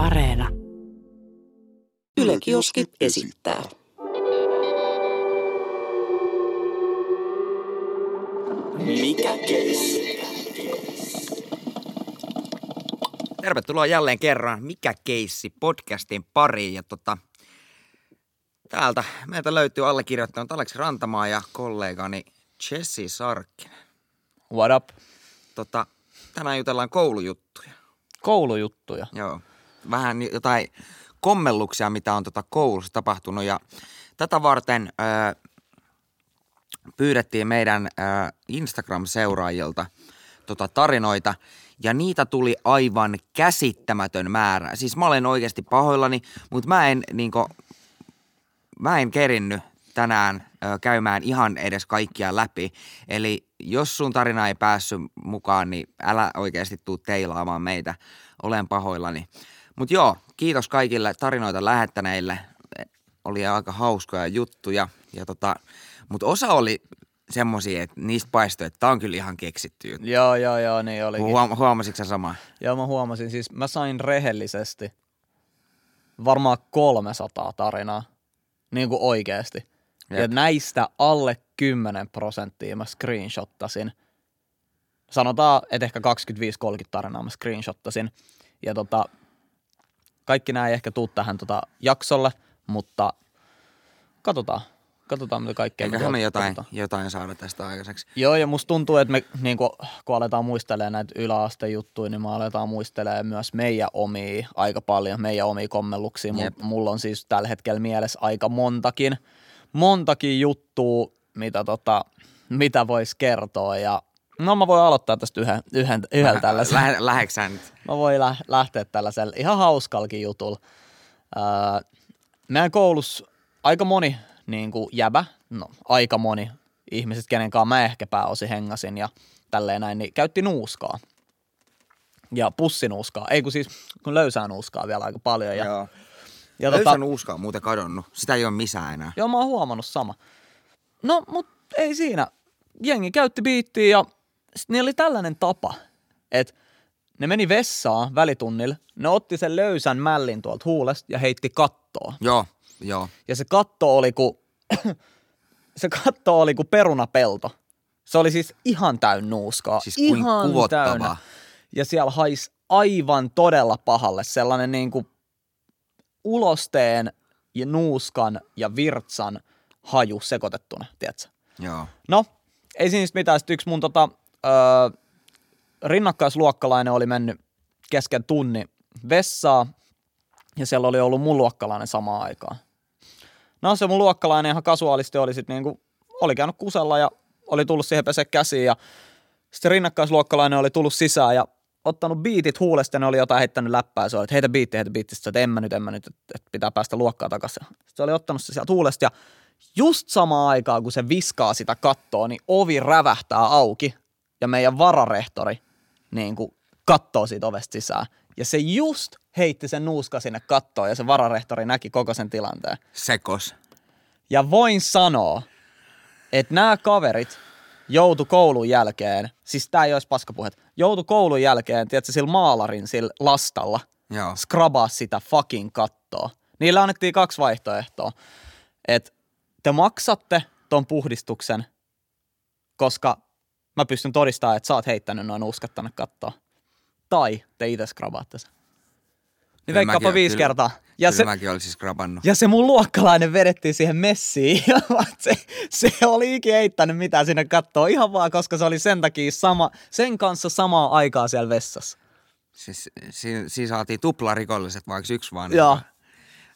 Areena. Yle Kioski esittää. Mikä keissi? Tervetuloa jälleen kerran Mikä keissi podcastin pariin. Ja tota, täältä meiltä löytyy allekirjoittanut Aleksi Rantamaa ja kollegani Jesse Sarkkinen. What up? Tota, tänään jutellaan koulujuttuja. Koulujuttuja. Joo. Vähän jotain kommelluksia, mitä on tota koulussa tapahtunut. Ja tätä varten ö, pyydettiin meidän ö, Instagram-seuraajilta tota tarinoita. Ja niitä tuli aivan käsittämätön määrä. Siis mä olen oikeasti pahoillani, mutta mä en niinku, mä en kerinnyt tänään ö, käymään ihan edes kaikkia läpi. Eli jos sun tarina ei päässyt mukaan, niin älä oikeasti tuu teilaamaan meitä. Olen pahoillani. Mutta joo, kiitos kaikille tarinoita lähettäneille. Oli aika hauskoja juttuja. Ja tota, mutta osa oli semmosia, että niistä paistoi, että tää on kyllä ihan keksitty juttu. Joo, joo, joo, niin olikin. Huom- huomasitko sä sama? Joo, mä huomasin. Siis mä sain rehellisesti varmaan 300 tarinaa. Niin kuin oikeesti. Jep. Ja näistä alle 10 prosenttia mä screenshottasin. Sanotaan, että ehkä 25-30 tarinaa mä screenshottasin. Ja tota, kaikki nämä ei ehkä tuu tähän tota jaksolle, mutta katsotaan. Katsotaan, mitä kaikkea Eiköhän me tuolta jotain, katsotaan. jotain saada tästä aikaiseksi. Joo, ja musta tuntuu, että me niin kun, kun aletaan muistelemaan näitä yläastejuttuja, niin me aletaan muistelemaan myös meidän omia aika paljon, meidän omia kommelluksia. Jep. Mul, mulla on siis tällä hetkellä mielessä aika montakin, montakin juttua, mitä, tota, mitä voisi kertoa. Ja no mä voin aloittaa tästä yhden, yhden, yhden tällaisen. Lähe, läheksä nyt? Mä voin lä- lähteä tällaisella ihan hauskalkin jutulla. Öö, meidän koulussa aika moni niin kuin jäbä, no aika moni ihmiset, kenen kanssa mä ehkä pääosin hengasin ja tälleen näin, niin käytti nuuskaa. Ja pussinuuskaa, ei kun siis, kun löysää nuuskaa vielä aika paljon. Ja, Joo. ja Löysä tota, nuuska on muuten kadonnut. Sitä ei ole missään enää. Joo, mä oon huomannut sama. No, mut ei siinä. Jengi käytti biittiä ja niillä oli tällainen tapa, että ne meni vessaan välitunnille, ne otti sen löysän mällin tuolta huulesta ja heitti kattoa. Joo, joo. Ja se katto oli ku, se katto oli ku perunapelto. Se oli siis ihan täynnä nuuskaa. Siis kuin ihan kuvottavaa. täynnä. Ja siellä hais aivan todella pahalle sellainen niinku ulosteen ja nuuskan ja virtsan haju sekoitettuna, tiedätkö? Joo. No, ei siinä mitään. Sitten yksi mun tota, öö, rinnakkaisluokkalainen oli mennyt kesken tunni vessaa ja siellä oli ollut mun luokkalainen samaan aikaan. No se mun luokkalainen ihan kasuaalisti oli sitten niinku, oli käynyt kusella ja oli tullut siihen pese käsiin ja sitten rinnakkaisluokkalainen oli tullut sisään ja ottanut biitit huulesta ja ne oli jotain heittänyt läppää se oli, että heitä biitti, heitä biitti. Sitten, että en mä nyt, en mä nyt, että pitää päästä luokkaa takaisin. Sitten se oli ottanut se sieltä huulesta ja just samaan aikaan, kun se viskaa sitä kattoa, niin ovi rävähtää auki ja meidän vararehtori niin kuin kattoo siitä ovesta sisään. Ja se just heitti sen nuuska sinne kattoon ja se vararehtori näki koko sen tilanteen. Sekos. Ja voin sanoa, että nämä kaverit joutu koulun jälkeen, siis tää ei olisi paskapuhet, joutu koulun jälkeen, tiedätkö, sillä maalarin sillä lastalla, Joo. skrabaa sitä fucking kattoa. Niillä annettiin kaksi vaihtoehtoa. Että te maksatte ton puhdistuksen, koska mä pystyn todistamaan, että sä oot heittänyt noin uskat tänne kattoon. Tai te itse skrabaatte sen. Niin veikkaapa viisi kyllä- kertaa. Ja Kyllä se, mäkin olisin skrabannut. ja se mun luokkalainen vedettiin siihen messiin. Se, se oli ikinä heittänyt mitään sinne kattoon. Ihan vaan, koska se oli sen takia sama, sen kanssa samaa aikaa siellä vessassa. Siis, siinä, siinä saatiin tuplarikolliset, vaikka yksi vaan. Joo.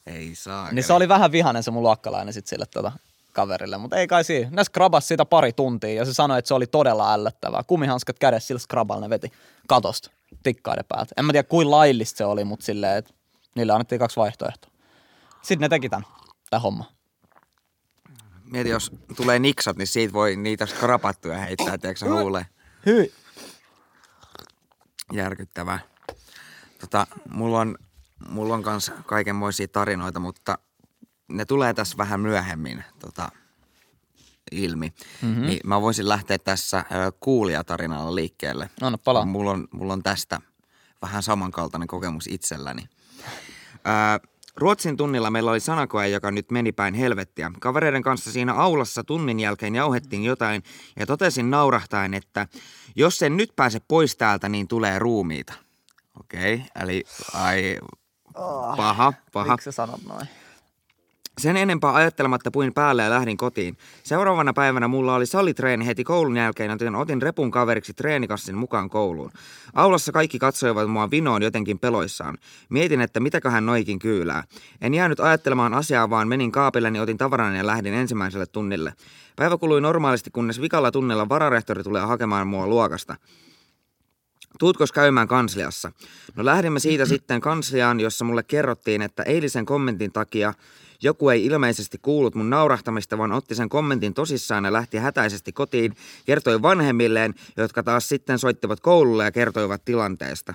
Ei saa. Niin se oli vähän vihanen se mun luokkalainen sit sille tota kaverille, mutta ei kai siinä. Ne skrabas sitä pari tuntia ja se sanoi, että se oli todella ällöttävää. Kumihanskat kädessä sillä skraballa ne veti katosta tikkaiden päältä. En mä tiedä kuin laillista se oli, mutta silleen, että niille annettiin kaksi vaihtoehtoa. Sitten ne teki tämän, tämä homma. Mieti, jos tulee niksat, niin siitä voi niitä skrapattuja heittää, tiedätkö sä huuleen. Hyi. Järkyttävää. Tota, mulla on, mulla on kans kaikenmoisia tarinoita, mutta ne tulee tässä vähän myöhemmin tota, ilmi. Mm-hmm. Niin mä voisin lähteä tässä kuulijatarinalla liikkeelle. Anna palaa. Mulla on, mulla on tästä vähän samankaltainen kokemus itselläni. Ää, Ruotsin tunnilla meillä oli sanakoe, joka nyt meni päin helvettiä. Kavereiden kanssa siinä aulassa tunnin jälkeen jauhettiin jotain ja totesin naurahtaen, että jos en nyt pääse pois täältä, niin tulee ruumiita. Okei, okay, eli ai, paha, paha. Miksi sä sanot noin? Sen enempää ajattelematta puin päälle ja lähdin kotiin. Seuraavana päivänä mulla oli salitreeni heti koulun jälkeen, joten otin repun kaveriksi treenikassin mukaan kouluun. Aulassa kaikki katsoivat mua vinoon jotenkin peloissaan. Mietin, että mitäköhän noikin kyylää. En jäänyt ajattelemaan asiaa, vaan menin kaapilleni, otin tavaran ja lähdin ensimmäiselle tunnille. Päivä kului normaalisti, kunnes vikalla tunnilla vararehtori tulee hakemaan mua luokasta. Tuutkos käymään kansliassa? No lähdimme siitä sitten kansliaan, jossa mulle kerrottiin, että eilisen kommentin takia joku ei ilmeisesti kuullut mun naurahtamista, vaan otti sen kommentin tosissaan ja lähti hätäisesti kotiin, kertoi vanhemmilleen, jotka taas sitten soittivat koululle ja kertoivat tilanteesta.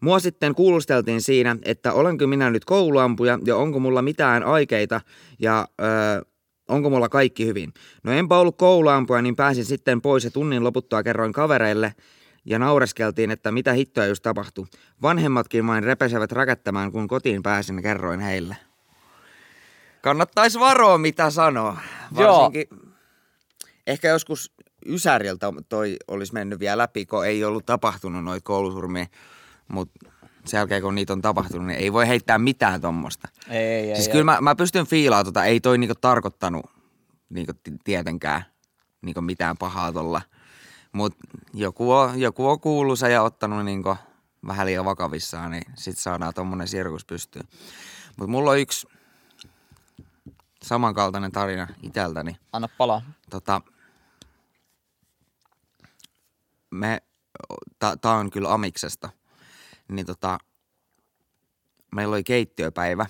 Mua sitten kuulusteltiin siinä, että olenko minä nyt kouluampuja ja onko mulla mitään aikeita ja öö, onko mulla kaikki hyvin. No enpä ollut kouluampuja, niin pääsin sitten pois ja tunnin loputtua kerroin kavereille ja naureskeltiin, että mitä hittoa just tapahtui. Vanhemmatkin vain repesevät räkättämään, kun kotiin pääsin ja kerroin heille. Kannattaisi varoa, mitä sanoo. Joo. Varsinkin ehkä joskus Ysäriltä toi olisi mennyt vielä läpi, kun ei ollut tapahtunut noita koulusurmia. Mutta sen jälkeen, kun niitä on tapahtunut, niin ei voi heittää mitään tuommoista. Ei, ei, Siis ei. kyllä mä, mä pystyn fiilaamaan tota, ei toi niinku tarkoittanut niinku ti- tietenkään niinku mitään pahaa tuolla. Mutta joku on, joku on kuuluisa ja ottanut niinku vähän liian vakavissaan, niin sit saadaan tommonen sirkus pystyyn. Mutta mulla on yksi samankaltainen tarina iteltäni. Anna palaa. Tota, me, tää tää on kyllä Amiksesta, niin tota, meillä oli keittiöpäivä,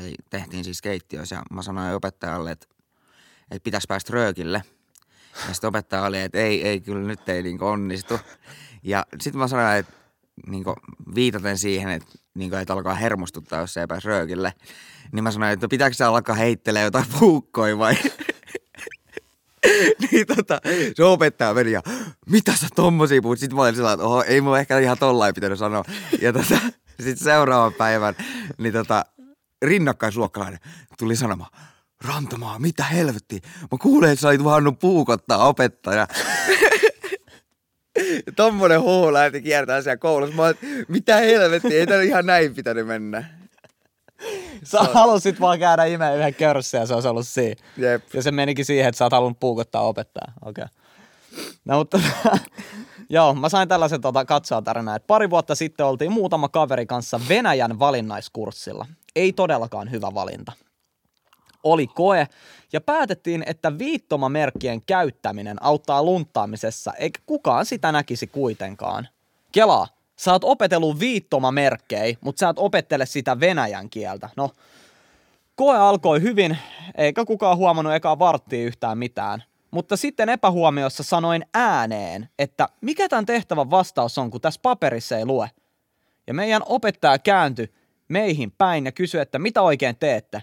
eli tehtiin siis keittiössä ja mä sanoin opettajalle, että, että pitäisi päästä röökille. Ja sitten opettaja oli, että ei, ei, kyllä nyt ei niinku onnistu. Ja sitten mä sanoin, että niinku, viitaten siihen, että, niinku, että alkaa hermostuttaa, jos ei pääse röökille. Niin mä sanoin, että pitääkö se alkaa heittelee jotain puukkoja vai? niin tota, se opettaja meni ja mitä sä tommosia puhut? Sitten mä olin sellainen, että oho, ei mulla ehkä ihan tollain pitänyt sanoa. Ja tota, sitten seuraavan päivän, niin tota, rinnakkaisluokkalainen tuli sanomaan, Rantamaa, mitä helvetti? Mä kuulen, että sä olit puukottaa opettaja. Tommonen huu lähti kiertää siellä koulussa. Mä olin, että mitä helvetti, ei tää ihan näin pitänyt mennä. Sä halusit vaan käydä imeen yhden körssin ja se olisi ollut siinä. Jep. Ja se menikin siihen, että sä oot halunnut puukottaa opettaa. Okei. Okay. No mutta, joo, mä sain tällaisen tota, katsoa tarinaa, että pari vuotta sitten oltiin muutama kaveri kanssa Venäjän valinnaiskurssilla. Ei todellakaan hyvä valinta. Oli koe ja päätettiin, että viittomamerkkien käyttäminen auttaa lunttaamisessa, eikä kukaan sitä näkisi kuitenkaan. Kelaa, sä oot opetellut viittomamerkkejä, mutta sä et opettele sitä venäjän kieltä. No, Koe alkoi hyvin, eikä kukaan huomannut ekaa varttia yhtään mitään. Mutta sitten epähuomiossa sanoin ääneen, että mikä tämän tehtävän vastaus on, kun tässä paperissa ei lue. Ja meidän opettaja kääntyi meihin päin ja kysyi, että mitä oikein teette.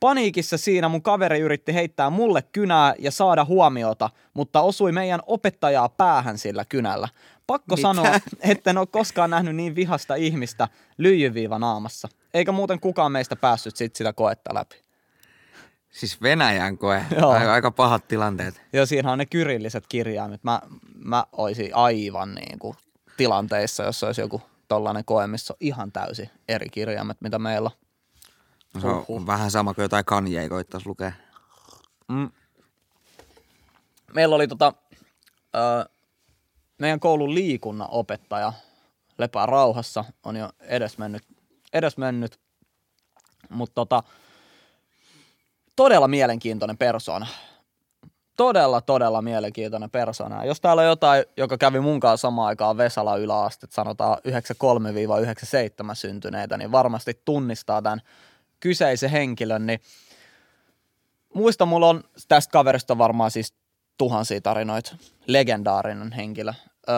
Paniikissa siinä mun kaveri yritti heittää mulle kynää ja saada huomiota, mutta osui meidän opettajaa päähän sillä kynällä. Pakko Mitä? sanoa, etten ole koskaan nähnyt niin vihasta ihmistä lyijyviiva naamassa. Eikä muuten kukaan meistä päässyt sit sitä koetta läpi. Siis Venäjän koe. Joo. Aika, aika pahat tilanteet. Joo, siinä on ne kyrilliset kirjaimet. Mä, mä oisin aivan niin kuin tilanteissa, jos olisi joku tollainen koe, missä on ihan täysin eri kirjaimet, mitä meillä on. Se on Huhhuh. vähän sama kuin jotain kanjei koittaisi lukea. Meillä oli tota, ö, meidän koulun liikunnan opettaja lepää rauhassa, on jo edesmennyt, edesmennyt mutta tota, todella mielenkiintoinen persona. Todella, todella mielenkiintoinen persona. Jos täällä on jotain, joka kävi mun kanssa samaan aikaan Vesala yläastet, sanotaan 93-97 syntyneitä, niin varmasti tunnistaa tämän kyseisen henkilön, niin muista mulla on tästä kaverista varmaan siis tuhansia tarinoita. Legendaarinen henkilö. Ö,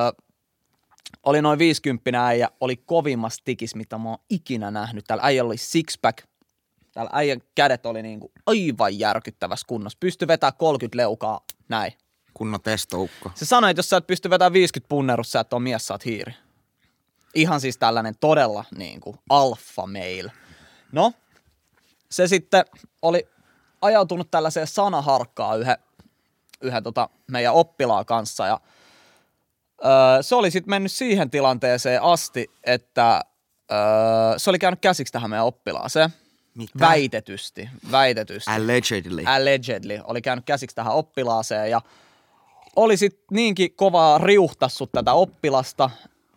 oli noin 50 äijä, oli kovimmas tikis, mitä mä oon ikinä nähnyt. Täällä äijä oli six-pack. Täällä äijän kädet oli niinku aivan järkyttävässä kunnossa. Pystyi vetämään 30 leukaa näin. Kunnon testoukko. Se sanoi, että jos sä et pysty vetämään 50 punnerus, sä et ole mies, sä oot hiiri. Ihan siis tällainen todella niin kuin alfa male. No, se sitten oli ajautunut tällaiseen sanaharkkaan yhden, yhden tota meidän oppilaan kanssa ja öö, se oli sitten mennyt siihen tilanteeseen asti, että öö, se oli käynyt käsiksi tähän meidän oppilaaseen. Mitä? Väitetysti, väitetysti Allegedly. allegedly, oli käynyt käsiksi tähän oppilaaseen ja oli sitten niinkin kovaa riuhtassut tätä oppilasta,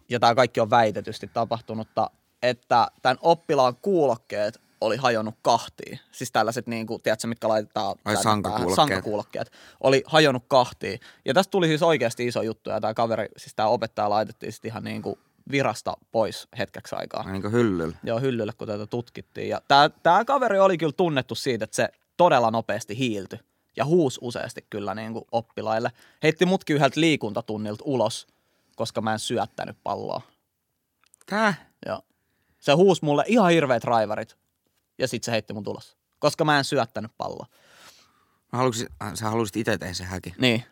ja tämä kaikki on väitetysti tapahtunutta, että tämän oppilaan kuulokkeet oli hajonnut kahtiin. Siis tällaiset, niin kuin, tiedätkö, mitkä laitetaan Ai, sankakuulokkeet. sankakuulokkeet. Oli hajonnut kahtiin. Ja tästä tuli siis oikeasti iso juttu, ja tämä kaveri, siis tämä opettaja laitettiin sitten ihan niin kuin virasta pois hetkeksi aikaa Niin kuin hyllyllä. joo, hyllylle, kun tätä tutkittiin. Ja tämä, tämä kaveri oli kyllä tunnettu siitä, että se todella nopeasti hiiltyi ja huusi useasti kyllä niin kuin oppilaille. Heitti mutkin yhdeltä liikuntatunnilta ulos, koska mä en syöttänyt palloa. Tää? Ja se huusi mulle ihan hirveät raivarit ja sitten se heitti mun ulos, koska mä en syöttänyt palloa. Mä halusin, äh, sä halusit itse tehdä se häki. Niin,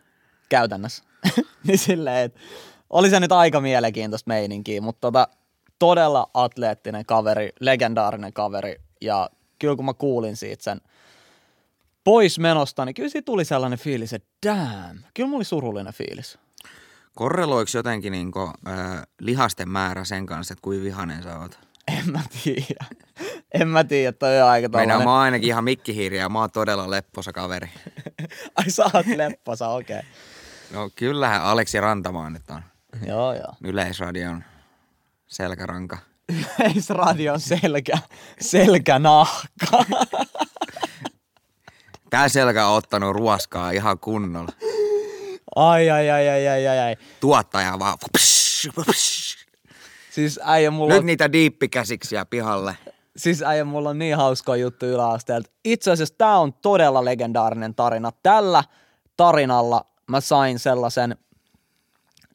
käytännössä. niin silleen, että oli se nyt aika mielenkiintoista meininkiä, mutta tota, todella atleettinen kaveri, legendaarinen kaveri ja kyllä kun mä kuulin siitä sen pois menosta, niin kyllä siitä tuli sellainen fiilis, että damn, kyllä mulla oli surullinen fiilis. Korreloiko jotenkin niinku, äh, lihasten määrä sen kanssa, että kuin vihanen sä oot? En mä tiedä. En mä tiedä, toi on aika Meidän tollanen. mä oon ainakin ihan mikkihiiri ja mä oon todella lepposa kaveri. Ai sä oot lepposa, okei. Okay. No kyllähän Aleksi Rantamaa nyt on joo, joo. Yleisradion selkäranka. Yleisradion selkä, selkänahka. Tää selkä on ottanut ruoskaa ihan kunnolla. Ai, ai, ai, ai, ai, ai, ai. Tuottaja vaan. Psh, psh. Siis äijä mulla, Nyt on, niitä diippikäsiksiä pihalle. Siis äijä mulla on niin hauska juttu yläasteelta. Itse asiassa tää on todella legendaarinen tarina. Tällä tarinalla mä sain sellaisen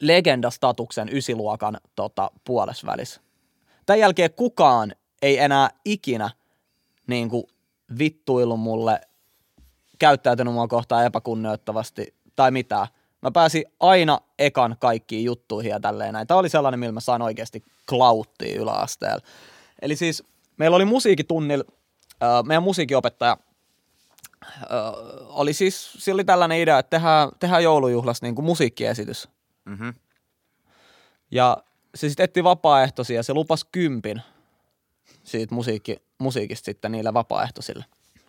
legendastatuksen ysiluokan tota, puolesvälis. Tämän jälkeen kukaan ei enää ikinä niin kuin, vittuillut mulle, käyttäytynyt mua kohtaan epäkunnioittavasti tai mitään. Mä pääsin aina ekan kaikkiin juttuihin ja tälleen näin. Tämä oli sellainen, millä mä sain oikeasti klauttia yläasteella. Eli siis meillä oli musiikitunnilla, äh, meidän musiikinopettaja äh, oli siis, sillä oli tällainen idea, että tehdään, tehdään joulujuhlassa niin kuin musiikkiesitys. Mhm. Ja se sitten etti vapaaehtoisia ja se lupasi kympin siitä musiikki, musiikista sitten niille vapaaehtoisille.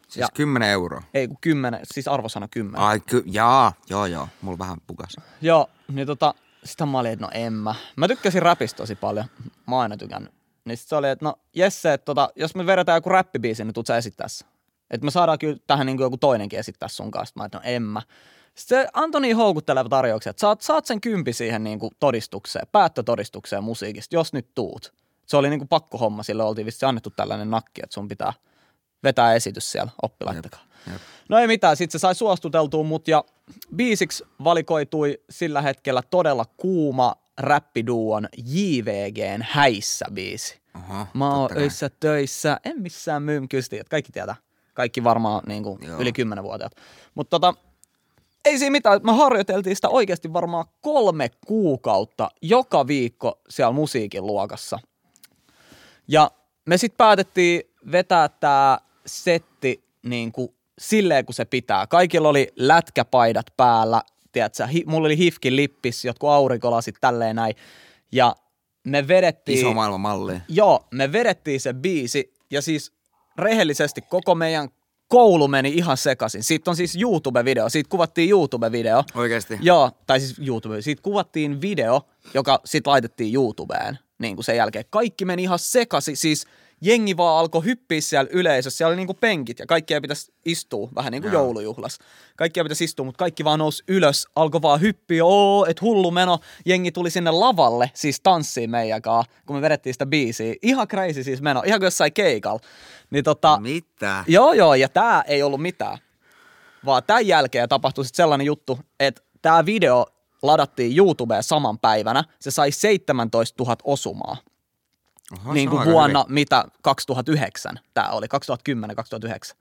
Siis Ja- 10 euroa. Ei kun kymmenen, siis arvosana kymmenen. Ai ky- jaa, joo joo, mulla vähän pukas. Joo, niin tota, sitä mä olin, että no en mä. Mä tykkäsin räpistä tosi paljon. Mä oon aina tykännyt. Niin sit se oli, että no Jesse, että tota, jos me vedetään joku räppibiisi, niin tuut sä esittää se. Että me saadaan kyllä tähän niin joku toinenkin esittää sun kanssa. Mä että no en mä. Sitten se antoi niin houkutteleva tarjouksen, että saat, saat sen kympi siihen niin kuin todistukseen, päättötodistukseen musiikista, jos nyt tuut. Se oli niin kuin pakko homma, sille oltiin vissi annettu tällainen nakki, että sun pitää vetää esitys siellä jep. No ei mitään, sitten se sai suostuteltua mut ja biisiksi valikoitui sillä hetkellä todella kuuma räppiduon JVGn Häissä biisi. Oho, Mä oon öissä töissä, en missään myymkysti, kaikki tietää. Kaikki varmaan niin kuin Joo. yli 10-vuotiaat. Mutta tota, ei siinä mitään, me harjoiteltiin sitä oikeasti varmaan kolme kuukautta joka viikko siellä musiikin luokassa. Ja me sitten päätettiin vetää tämä setti niin kuin silleen, kun se pitää. Kaikilla oli lätkäpaidat päällä, tiedätkö, hi, mulla oli hifkin lippis, jotkut aurinkolasit, tälleen näin. Ja me vedettiin... Iso maailman malli. Joo, me vedettiin se biisi ja siis rehellisesti koko meidän koulu meni ihan sekaisin. Siitä on siis YouTube-video, siitä kuvattiin YouTube-video. Oikeesti? Joo, tai siis YouTube, siitä kuvattiin video, joka sitten laitettiin YouTubeen niin kuin sen jälkeen. Kaikki meni ihan sekaisin, siis jengi vaan alkoi hyppiä siellä yleisössä, siellä oli niinku penkit ja kaikkia pitäisi istua, vähän niin kuin Joo. joulujuhlas. Kaikkia pitäisi istua, mutta kaikki vaan nousi ylös, alkoi vaan hyppiä, oo, et hullu meno. Jengi tuli sinne lavalle, siis tanssiin meidän kanssa, kun me vedettiin sitä biisiä. Ihan crazy siis meno, ihan kuin jossain keikalla. Niin tota, Mitä? Joo, joo, ja tämä ei ollut mitään. Vaan tämän jälkeen tapahtui sitten sellainen juttu, että tämä video ladattiin YouTubeen saman päivänä. Se sai 17 000 osumaa. Oho, niin kuin vuonna, hyvin. mitä 2009 tämä oli, 2010-2009.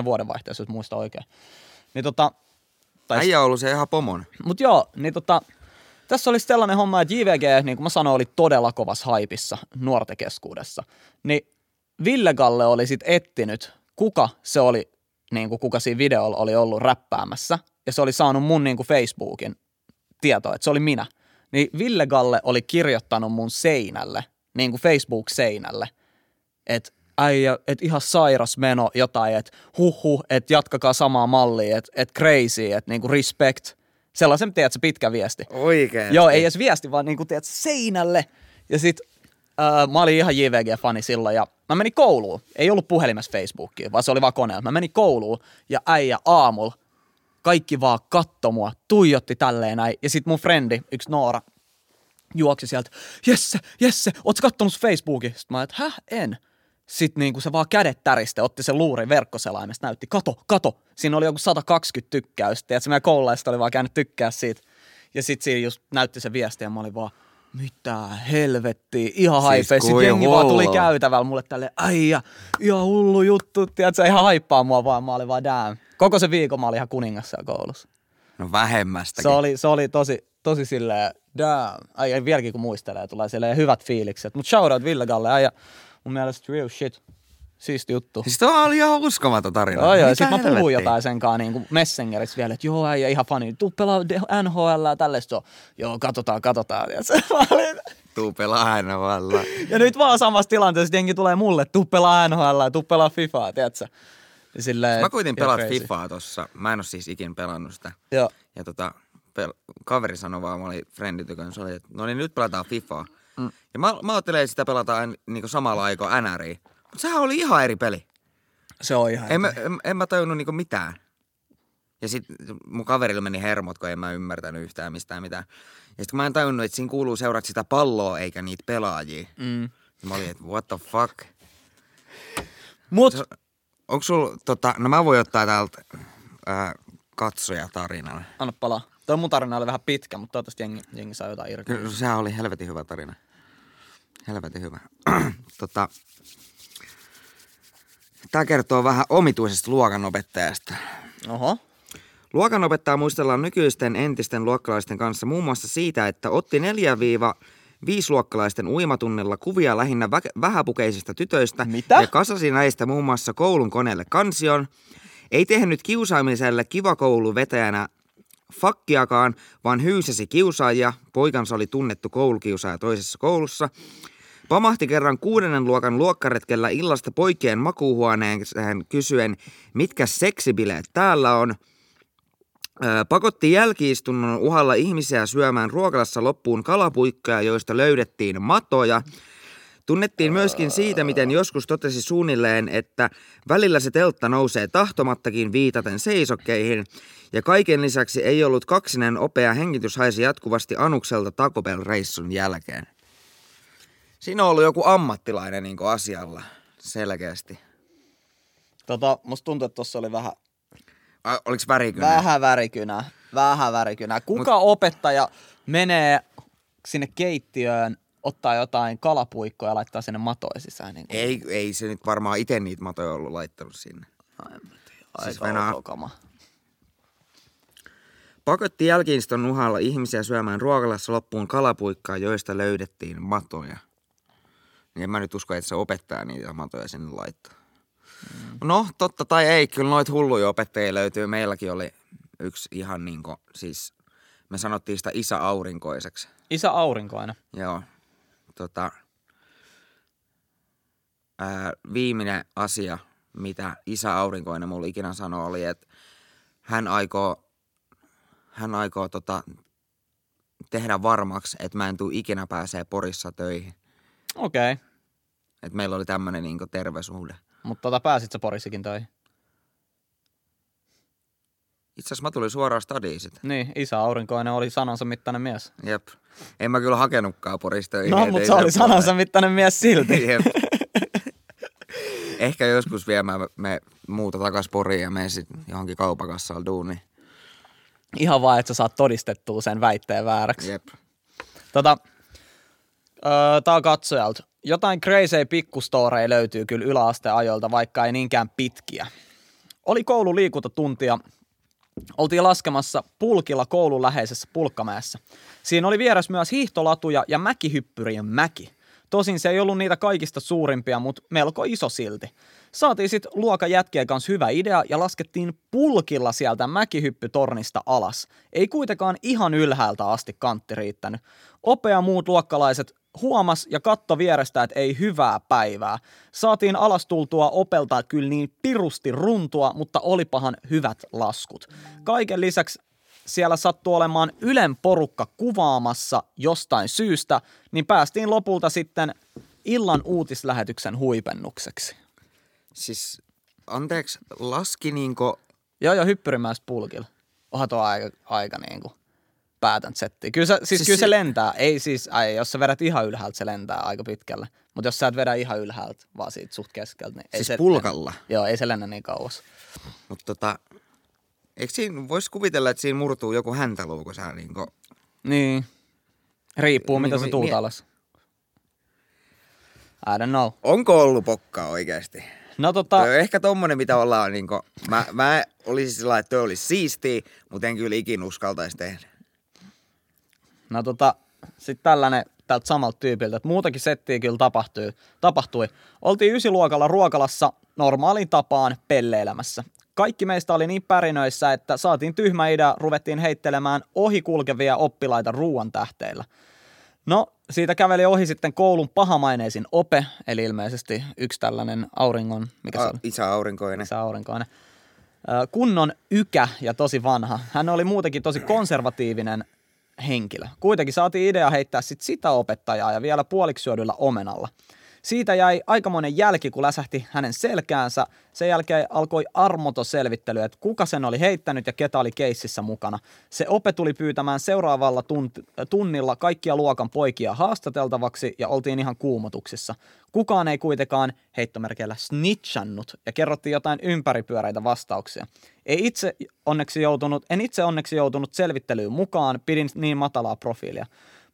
2009-2010 vuodenvaihteessa, jos muista oikein. Niin tota, tai Äijä on ollut se ihan pomon. Mut joo, niin tota, tässä oli sellainen homma, että JVG, niin kuin mä sanoin, oli todella kovassa haipissa nuorten keskuudessa. Niin Ville Galle oli sitten ettinyt, kuka se oli, niin kuin kuka siinä videolla oli ollut räppäämässä. Ja se oli saanut mun niin kuin Facebookin tietoa, että se oli minä. Niin Ville Galle oli kirjoittanut mun seinälle, niin kuin Facebook-seinälle, että äijä, että ihan sairas meno jotain, että huhu, että jatkakaa samaa mallia, että että crazy, että niinku respect. Sellaisen, tiedätkö, pitkä viesti. Oikein. Joo, ei edes viesti, vaan niinku, tiedätkö, seinälle. Ja sit äh, mä olin ihan JVG-fani silloin ja mä menin kouluun. Ei ollut puhelimessa Facebookia, vaan se oli vaan koneella. Mä menin kouluun ja äijä aamulla kaikki vaan katto mua, tuijotti tälleen näin. Ja sit mun frendi, yksi Noora, juoksi sieltä, Jesse, Jesse, ootko kattonut Facebookin? Sitten mä että häh, en. Sitten niinku se vaan kädet täriste, otti sen luurin verkkoselaimesta, näytti, kato, kato. Siinä oli joku 120 tykkäystä, ja se meidän koululaista oli vaan käynyt tykkää siitä. Ja sitten siinä just näytti se viesti, ja mä olin vaan, mitä helvettiä, ihan Siis siis Sitten jengi vaan tuli hullu. käytävällä mulle tälle, äijä, ihan hullu juttu, tiedätkö, ihan haippaa mua vaan, mä olin vaan damn. Koko se viikon mä olin ihan kuningas siellä koulussa. No vähemmästäkin. Se oli, se oli tosi, tosi silleen, damn. Ai, ai vieläkin kun muistelee, tulee silleen hyvät fiilikset. Mutta shoutout Ville Galle, äijä, mun mielestä real shit. Siisti juttu. Siis tuo oli ihan uskomaton tarina. Joo, joo, ja Mitä sit mä puhuin jotain sen kanssa niin Messengerissä vielä, että joo, äijä ihan fani, tuu pelaa NHL ja tällaista. Joo, katsotaan, katsotaan. Ja, se, mä olin, Tuu pelaa valla. ja nyt vaan samassa tilanteessa jengi tulee mulle, tuu pelaa NHL ja tuu pelaa FIFAa, tiedätkö? Ja silleen, Mä pelata crazy. Fifaa tossa. Mä en oo siis ikin pelannut sitä. Joo. Ja tota, pel- kaveri sanoi vaan, mä olin frienditykön, se oli, että no niin nyt pelataan Fifaa. Mm. Ja mä, mä että sitä pelataan niin samalla aikaa NRI. Mutta sehän oli ihan eri peli. Se on ihan En, mä, en, en mä tajunnut niinku mitään. Ja sit mun kaverilla meni hermot, kun en mä ymmärtänyt yhtään mistään mitään. Ja sit kun mä en tajunnut, että siinä kuuluu seurata sitä palloa eikä niitä pelaajia. Mm. Niin mä olin, että what the fuck. Mut, Onko sulla, tota, no mä voin ottaa täältä ää, katsojatarinan. anna palaa. Toi mun tarina oli vähän pitkä, mutta toivottavasti jengi, jengi saa jotain irti. Kyllä sehän oli helvetin hyvä tarina. Helvetin hyvä. tota, Tämä kertoo vähän omituisesta luokanopettajasta. Oho. Luokanopettaja muistellaan nykyisten entisten luokkalaisten kanssa muun muassa siitä, että otti 4-5 luokkalaisten uimatunnilla kuvia lähinnä vä- vähäpukeisista tytöistä Mitä? ja kasasi näistä muun muassa koulun koneelle kansion. Ei tehnyt kiusaamiselle kivakoulun vetäjänä fakkiakaan, vaan hyysäsi kiusaajia. Poikansa oli tunnettu koulukiusaaja toisessa koulussa. Pamahti kerran kuudennen luokan luokkaretkellä illasta poikien makuuhuoneeseen kysyen, mitkä seksibileet täällä on – pakotti jälkiistunnon uhalla ihmisiä syömään ruokalassa loppuun kalapuikkoja, joista löydettiin matoja. Tunnettiin myöskin siitä, miten joskus totesi suunnilleen, että välillä se teltta nousee tahtomattakin viitaten seisokkeihin, ja kaiken lisäksi ei ollut kaksinen opea hengitys haisi jatkuvasti Anukselta Taco Bell-reissun jälkeen. Siinä on ollut joku ammattilainen niin asialla, selkeästi. Tota, musta tuntuu, että tossa oli vähän, A, oliko värikynä? vähän värikynä. Vähän värikynä. Kuka Mut... opettaja menee sinne keittiöön, ottaa jotain kalapuikkoja ja laittaa sinne matoja sisään? Niin kuin... Ei, ei se nyt varmaan itse niitä matoja ollut laittanut sinne. Siis Aika Venä- kama. Pakotti jälkiiston uhalla ihmisiä syömään ruokalassa loppuun kalapuikkaa, joista löydettiin matoja. Niin en mä nyt usko, että se opettaa niitä matoja sinne laittaa. Mm. No, totta tai ei, kyllä noita hulluja opettajia löytyy. Meilläkin oli yksi ihan niinku, siis me sanottiin sitä isä aurinkoiseksi. Isä aurinkoinen. Joo. Tota, ää, viimeinen asia, mitä isä aurinkoinen mulle ikinä sanoi, oli, että hän aikoo, hän aikoo tota, tehdä varmaksi, että mä en tuu ikinä pääsee Porissa töihin. Okei. Okay. Että meillä oli tämmöinen niinku terveyssuhde. Mutta tota, pääsit sä Porissakin töihin? Itse asiassa mä tulin suoraan stadiin sit. Niin, isä aurinkoinen oli sanansa mittainen mies. Jep. En mä kyllä hakenutkaan töihin. No, mutta se oli sanansa mittainen mies silti. Jep. Ehkä joskus vielä mä, me muuta takas Poriin ja menen sit johonkin kaupakassaan duuniin. Ihan vaan, että sä saat todistettua sen väitteen vääräksi. Jep. Tota, öö, tää on katsojalta. Jotain crazy pikkustoreja löytyy kyllä yläasteajolta, vaikka ei niinkään pitkiä. Oli koulu liikuntatuntia oltiin laskemassa pulkilla koulun läheisessä pulkkamäessä. Siinä oli vieressä myös hiihtolatuja ja mäkihyppyrien mäki. Tosin se ei ollut niitä kaikista suurimpia, mutta melko iso silti. Saatiin sitten luokan jätkien kanssa hyvä idea ja laskettiin pulkilla sieltä mäkihyppytornista alas. Ei kuitenkaan ihan ylhäältä asti kantti riittänyt. Ope ja muut luokkalaiset huomas ja katto vierestä, että ei hyvää päivää. Saatiin alas tultua opelta kyllä niin pirusti runtua, mutta olipahan hyvät laskut. Kaiken lisäksi siellä sattuu olemaan Ylen porukka kuvaamassa jostain syystä, niin päästiin lopulta sitten illan uutislähetyksen huipennukseksi. Siis, anteeksi, laski niinko... Joo, joo, hyppyrimäistä pulkilla. Onhan tuo aika, aika niin kuin päätän settiä. Kyllä, se, siis, Siis kyllä se lentää. Ei siis, ai, jos sä vedät ihan ylhäältä, se lentää aika pitkälle. Mutta jos sä et vedä ihan ylhäältä, vaan siitä suht keskeltä, niin ei Siis se pulkalla? Lennä. Joo, ei se lennä niin kauas. Mutta tota, eikö siinä, vois kuvitella, että siinä murtuu joku häntäluu, kun sä niinku... Niin. Riippuu, Niin mitä sä mi- tuut mie- alas. I don't know. Onko ollut pokkaa oikeasti? No Ta- tota, ehkä tommonen, mitä ollaan niinku... Mä, mä olisin sillä että toi olisi siistiä, mutta en kyllä ikin uskaltaisi tehdä. No tota, sit tällainen tältä samalta tyypiltä, että muutakin settiä kyllä tapahtui. tapahtui. Oltiin ysiluokalla ruokalassa normaaliin tapaan pelleilemässä. Kaikki meistä oli niin pärinöissä, että saatiin tyhmä idea, ruvettiin heittelemään ohikulkevia oppilaita ruoan tähteillä. No, siitä käveli ohi sitten koulun pahamaineisin ope, eli ilmeisesti yksi tällainen auringon, mikä se oli? isä aurinkoinen. se aurinkoinen. Kunnon ykä ja tosi vanha. Hän oli muutenkin tosi konservatiivinen henkilö. Kuitenkin saatiin idea heittää sit sitä opettajaa ja vielä puoliksi syödyllä omenalla. Siitä jäi aikamoinen jälki, kun läsähti hänen selkäänsä. Sen jälkeen alkoi armoton selvittely, että kuka sen oli heittänyt ja ketä oli keississä mukana. Se ope tuli pyytämään seuraavalla tunt- tunnilla kaikkia luokan poikia haastateltavaksi ja oltiin ihan kuumotuksissa. Kukaan ei kuitenkaan heittomerkeillä snitchannut ja kerrottiin jotain ympäripyöreitä vastauksia. Ei itse onneksi joutunut, en itse onneksi joutunut selvittelyyn mukaan, pidin niin matalaa profiilia.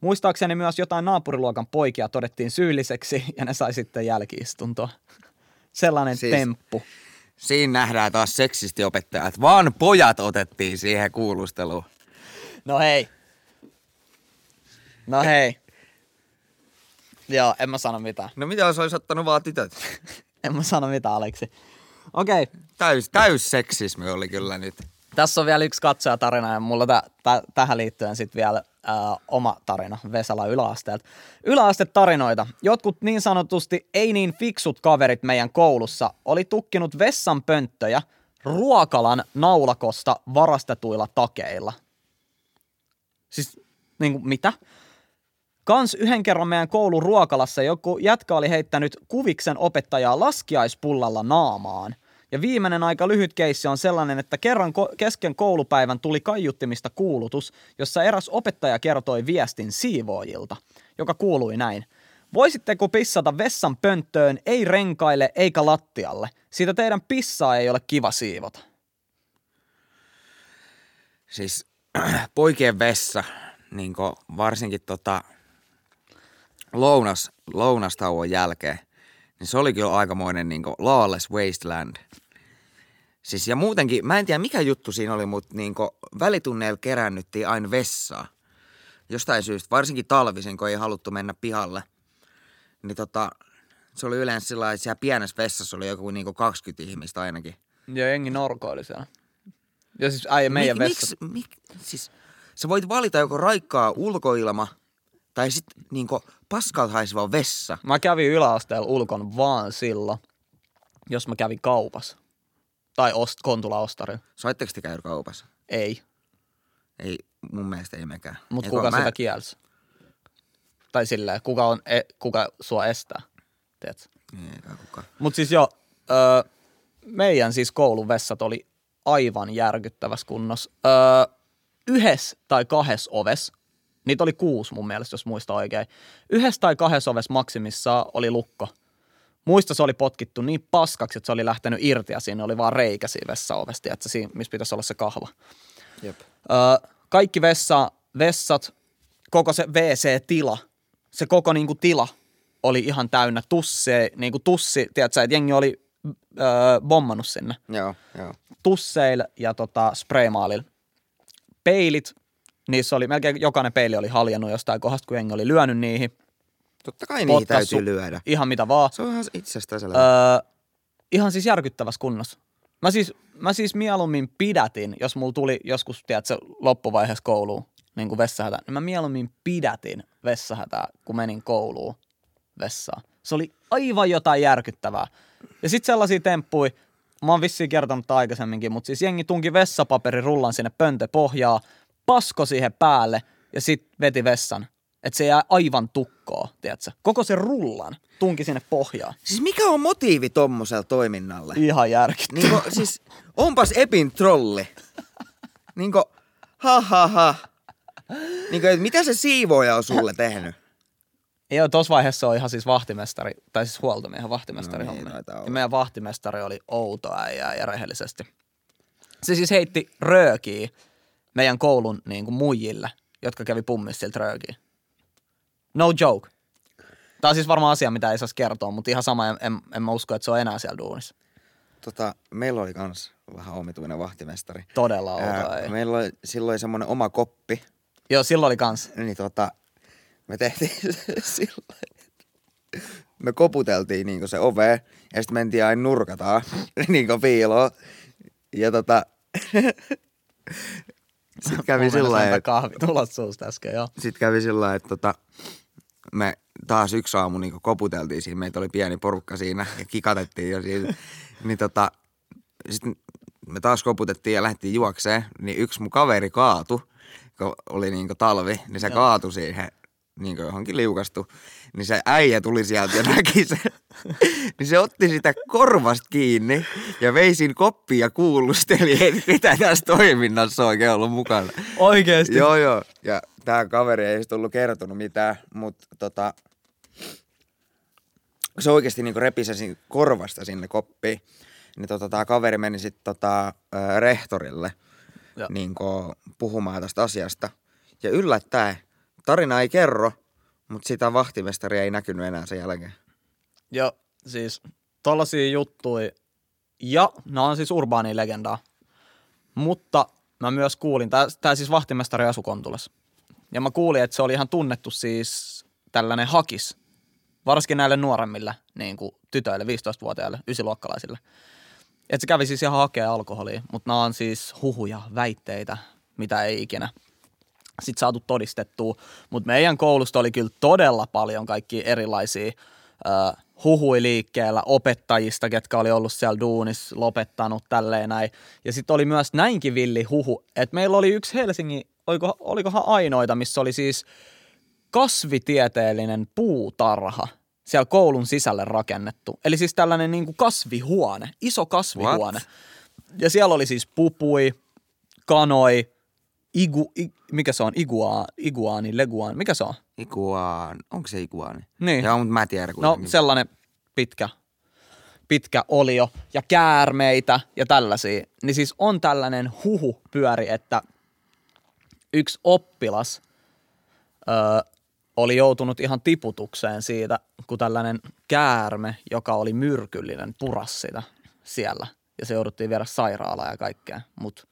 Muistaakseni myös jotain naapuriluokan poikia todettiin syylliseksi ja ne sai sitten jälkiistuntoa. Sellainen Siis- temppu. Siinä nähdään taas seksistiopettajat. Vaan pojat otettiin siihen kuulusteluun. No hei. No hei. Joo, en mä sano mitään. No mitä jos olisi ottanut vaan tytöt? En mä sano mitään, Aleksi. Okei, Täys, täys seksismi oli kyllä nyt. tässä on vielä yksi katsojatarina ja mulla tä, tä, tähän liittyen sitten vielä ää, oma tarina Vesala yläasteelta. Yläastetarinoita. Jotkut niin sanotusti ei niin fiksut kaverit meidän koulussa oli tukkinut vessan pönttöjä ruokalan naulakosta varastetuilla takeilla. Siis niin kuin, mitä? Kans yhden kerran meidän koulun ruokalassa joku jätkä oli heittänyt kuviksen opettajaa laskiaispullalla naamaan. Ja viimeinen aika lyhyt keissi on sellainen, että kerran ko- kesken koulupäivän tuli kaiuttimista kuulutus, jossa eräs opettaja kertoi viestin siivoojilta, joka kuului näin. Voisitteko pissata vessan pönttöön, ei renkaille eikä lattialle? Siitä teidän pissaa ei ole kiva siivota. Siis poikien vessa, niin varsinkin tota lounas, lounastauon jälkeen, niin se oli kyllä aikamoinen niin lawless wasteland. Siis ja muutenkin, mä en tiedä mikä juttu siinä oli, mutta niin välitunneilla kerännyttiin aina vessaa. Jostain syystä, varsinkin talvisin, kun ei haluttu mennä pihalle. Niin tota, se oli yleensä sillä siellä pienessä vessassa oli joku niin 20 ihmistä ainakin. Ja jengi norkoili siellä. Ja siis ai, meidän Mik- vessa. Miksi, mik, siis, sä voit valita joko raikkaa ulkoilma tai sitten niinku paskalta haiseva vessa. Mä kävin yläasteella ulkon vaan silloin, jos mä kävin kaupassa. Tai ost, Kontula Ostari. Saitteko te käydä kaupassa? Ei. Ei, mun mielestä ei mekään. Mutta kuka mä, sitä kielsi? Tai silleen, kuka, on, e, kuka sua estää? Tiedätkö? Ei, eikä kukaan. Mutta siis jo, öö, meidän siis koulun vessat oli aivan järkyttävässä kunnossa. Öö, yhdessä tai kahdessa oves, niitä oli kuusi mun mielestä, jos muista oikein. Yhdessä tai kahdessa oves maksimissa oli lukko. Muista se oli potkittu niin paskaksi, että se oli lähtenyt irti ja siinä oli vaan reikä siinä vessaovesta, että siinä, missä pitäisi olla se kahva. Jep. Öö, kaikki vessa, vessat, koko se WC-tila, se koko niinku tila oli ihan täynnä tusseja, niinku tussi, tiedätkö, että jengi oli öö, bommannut sinne. Joo, joo. Tusseil ja tota, spraymaalilla. Peilit, niissä oli, melkein jokainen peili oli haljennut jostain kohdasta, kun jengi oli lyönyt niihin. Totta kai Potkassu, täytyy lyödä. Ihan mitä vaan. Se on ihan itsestään. Öö, ihan siis järkyttävässä kunnossa. Mä siis, mä siis mieluummin pidätin, jos mulla tuli joskus, tiedätkö, loppuvaiheessa kouluun, niin kuin vessahätä, niin mä mieluummin pidätin vessahätää, kun menin kouluun vessaan. Se oli aivan jotain järkyttävää. Ja sitten sellaisia temppuja, mä oon vissiin kertonut aikaisemminkin, mutta siis jengi tunki vessapaperirullan sinne pöntöpohjaa, pasko siihen päälle ja sit veti vessan. Että se jää aivan tukkoon, tiedätkö? Koko sen rullan tunki sinne pohjaan. Siis mikä on motiivi tommosella toiminnalle? Ihan järkyttävää. Niinku, siis onpas Epin trolli. Niinku, ha ha ha. Niinku, et mitä se siivooja on sulle tehnyt? Joo, tuossa vaiheessa on ihan siis vahtimestari, tai siis huoltomiehen vahtimestari No niin. Ja meidän vahtimestari oli outo äijää ja rehellisesti. Se siis heitti röökiä meidän koulun niin kuin muijille, jotka kävi pummissa siltä röökiä. No joke. Tämä on siis varmaan asia, mitä ei saisi kertoa, mutta ihan sama, en, en, en mä usko, että se on enää siellä duunissa. Tota, meillä oli kans vähän omituinen vahtimestari. Todella outo Ää, ei. meillä oli silloin semmonen oma koppi. Joo, silloin oli kans. Niin tota, me tehtiin silloin, me koputeltiin niinku se ove ja sitten mentiin aina nurkataan niinku piiloon. Ja tota, sitten kävi sillä lailla, että kahvi tulot suusta äsken, joo. sitten kävi sillä lailla, että tota, me taas yksi aamu niin koputeltiin siinä, meitä oli pieni porukka siinä ja kikatettiin jo siinä. Niin tota, sitten me taas koputettiin ja lähdettiin juokseen, niin yksi mun kaveri kaatu, kun oli niin talvi, niin se kaatui siihen niin johonkin liukastu. Niin se äijä tuli sieltä ja näki sen. niin se otti sitä korvasta kiinni ja vei siinä koppia ja kuulusteli, että mitä tässä toiminnassa oikein ollut mukana. Oikeesti? Joo, joo. Ja tää kaveri ei sitten ollut kertonut mitään, mutta tota, se oikeasti niinku repi sen siinä korvasta sinne koppiin. Niin tota, tää kaveri meni sitten tota, rehtorille niinku, puhumaan tästä asiasta. Ja yllättäen, tarina ei kerro, mutta sitä vahtimestaria ei näkynyt enää sen jälkeen. Joo, siis tollasia juttuja, ja nämä on siis urbaani legendaa. Mutta mä myös kuulin, tää siis vahtimestari asu Kontulassa. Ja mä kuulin, että se oli ihan tunnettu siis tällainen hakis, varsinkin näille nuoremmille niin kuin tytöille, 15-vuotiaille, ysiluokkalaisille. Että se kävi siis ihan hakea alkoholia, mutta nämä on siis huhuja, väitteitä, mitä ei ikinä sit saatu todistettua. Mutta meidän koulusta oli kyllä todella paljon kaikki erilaisia ö, huhui liikkeellä opettajista, ketkä oli ollut siellä duunissa, lopettanut tälleen näin. Ja sitten oli myös näinkin villi huhu, että meillä oli yksi Helsingin, oliko, olikohan ainoita, missä oli siis kasvitieteellinen puutarha siellä koulun sisälle rakennettu. Eli siis tällainen niin kuin kasvihuone, iso kasvihuone. What? Ja siellä oli siis pupui, kanoi, igu, i, mikä se on, igua, iguaani, leguaan, mikä se on? Iguaan, onko se iguaani? Niin. Joo, mutta mä en tiedä No kuitenkin. sellainen pitkä, pitkä olio ja käärmeitä ja tällaisia. Niin siis on tällainen huhu pyöri, että yksi oppilas ö, oli joutunut ihan tiputukseen siitä, kun tällainen käärme, joka oli myrkyllinen, puras sitä siellä. Ja se jouduttiin viedä sairaalaan ja kaikkea. Mutta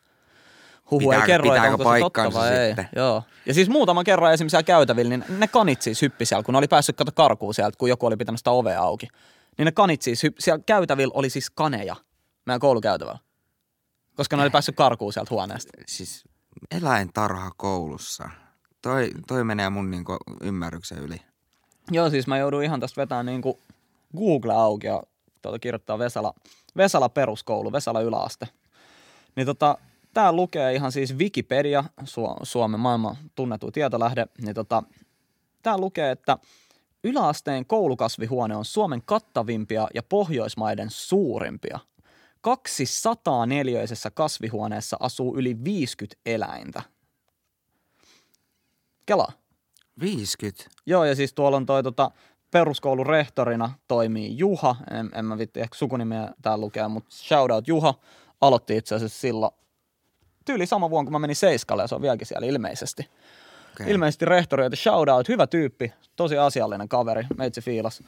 huhu ei Pitääkö- kerro, että pitääkö onko se totta vai ei. sitten? Joo. Ja siis muutaman kerran esimerkiksi siellä käytävillä, niin ne kanit siis hyppi siellä, kun ne oli päässyt kato karkuun sieltä, kun joku oli pitänyt sitä ovea auki. Niin ne kanit siis, hyppi, siellä käytävillä oli siis kaneja meidän koulukäytävällä. Koska ne oli päässyt karkuun sieltä huoneesta. Siis eläintarha koulussa. Toi, toi menee mun niinku ymmärryksen yli. Joo, siis mä joudun ihan tästä vetämään niinku Google auki ja tuota kirjoittaa Vesala, Vesala peruskoulu, Vesala yläaste. Niin tota, tää lukee ihan siis Wikipedia, Su- Suomen maailman tunnetu tietolähde, niin tota, tää lukee, että yläasteen koulukasvihuone on Suomen kattavimpia ja Pohjoismaiden suurimpia. 200 neliöisessä kasvihuoneessa asuu yli 50 eläintä. Kelaa. 50. Joo, ja siis tuolla on toi tota, peruskoulun rehtorina toimii Juha, en, en mä vitti ehkä sukunimeä täällä lukea, mutta shoutout Juha, aloitti itse asiassa silloin tyyli sama vuonna, kun mä menin Seiskalle, ja se on vieläkin siellä ilmeisesti. Okay. Ilmeisesti rehtori, että shoutout, hyvä tyyppi, tosi asiallinen kaveri, meitsi fiilas.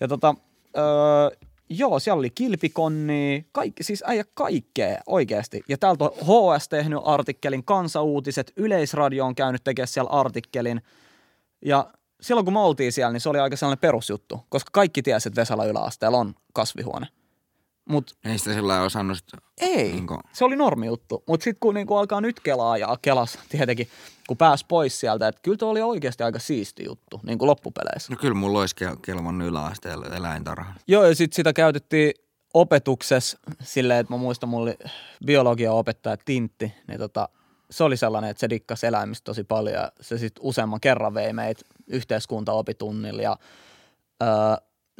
Ja tota, öö, Joo, siellä oli kilpikonni, kaikki, siis äijä kaikkea oikeasti. Ja täältä on HS tehnyt artikkelin, kansauutiset, Yleisradio on käynyt tekemään siellä artikkelin. Ja silloin kun me oltiin siellä, niin se oli aika sellainen perusjuttu, koska kaikki tiesi, että Vesala yläasteella on kasvihuone. Mutta Ei sitä sillä lailla osannut sit, ei, Niinku- se oli normi juttu. Mutta sitten kun niinku alkaa nyt kelaa ja kelas tietenkin, kun pääsi pois sieltä, että kyllä tuo oli oikeasti aika siisti juttu, niin kuin loppupeleissä. No kyllä mulla olisi kel- yläasteella eläintarha. Joo, ja sitten sitä käytettiin opetuksessa silleen, että mä muistan, mulla oli biologia opettaja Tintti, niin tota, se oli sellainen, että se dikkasi eläimistä tosi paljon ja se sitten useamman kerran vei meitä yhteiskuntaopitunnilla ja öö,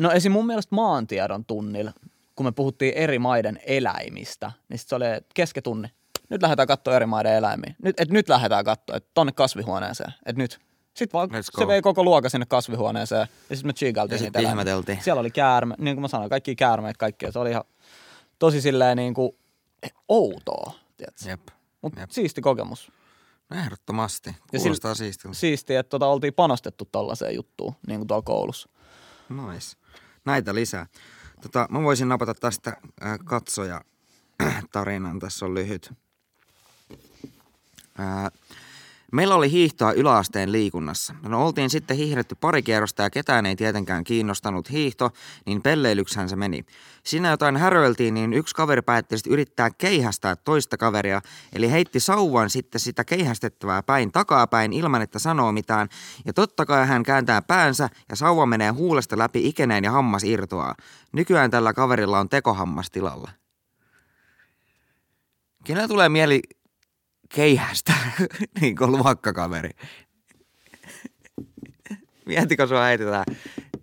no esim. mun mielestä maantiedon tunnilla, kun me puhuttiin eri maiden eläimistä, niin se oli kesketunni. Nyt lähdetään katsoa eri maiden eläimiä. Nyt, et nyt lähdetään katsoa, että tonne kasvihuoneeseen. Et nyt. Sitten vaan se vei koko luokan sinne kasvihuoneeseen ja sitten me chiigailtiin Ja niitä eläimiä. ihmeteltiin. Siellä oli käärme, niin kuin mä sanoin, kaikki käärmeet, kaikkea. Se oli ihan tosi silleen niin kuin outoa, tiedätkö? Jep. Mutta siisti kokemus. No ehdottomasti. Kuulostaa siistiltä. Siisti, että tota, oltiin panostettu tollaiseen juttuun, niin kuin tuolla koulussa. Nice. Näitä lisää. Tota, mä voisin napata tästä äh, katsoja tarinan. Tässä on lyhyt. Äh, meillä oli hiihtoa yläasteen liikunnassa. No oltiin sitten hiihdetty pari kierrosta ja ketään ei tietenkään kiinnostanut hiihto, niin pelleilykshän se meni. Siinä jotain häröiltiin, niin yksi kaveri päätti sitten yrittää keihästää toista kaveria, eli heitti sauvan sitten sitä keihästettävää päin takapäin ilman, että sanoo mitään. Ja totta kai hän kääntää päänsä ja sauva menee huulesta läpi ikeneen ja hammas irtoaa. Nykyään tällä kaverilla on tekohammas tilalla. Kenellä tulee mieli keihästä, niin kuin luokkakaveri? Miettikö sua heitetään?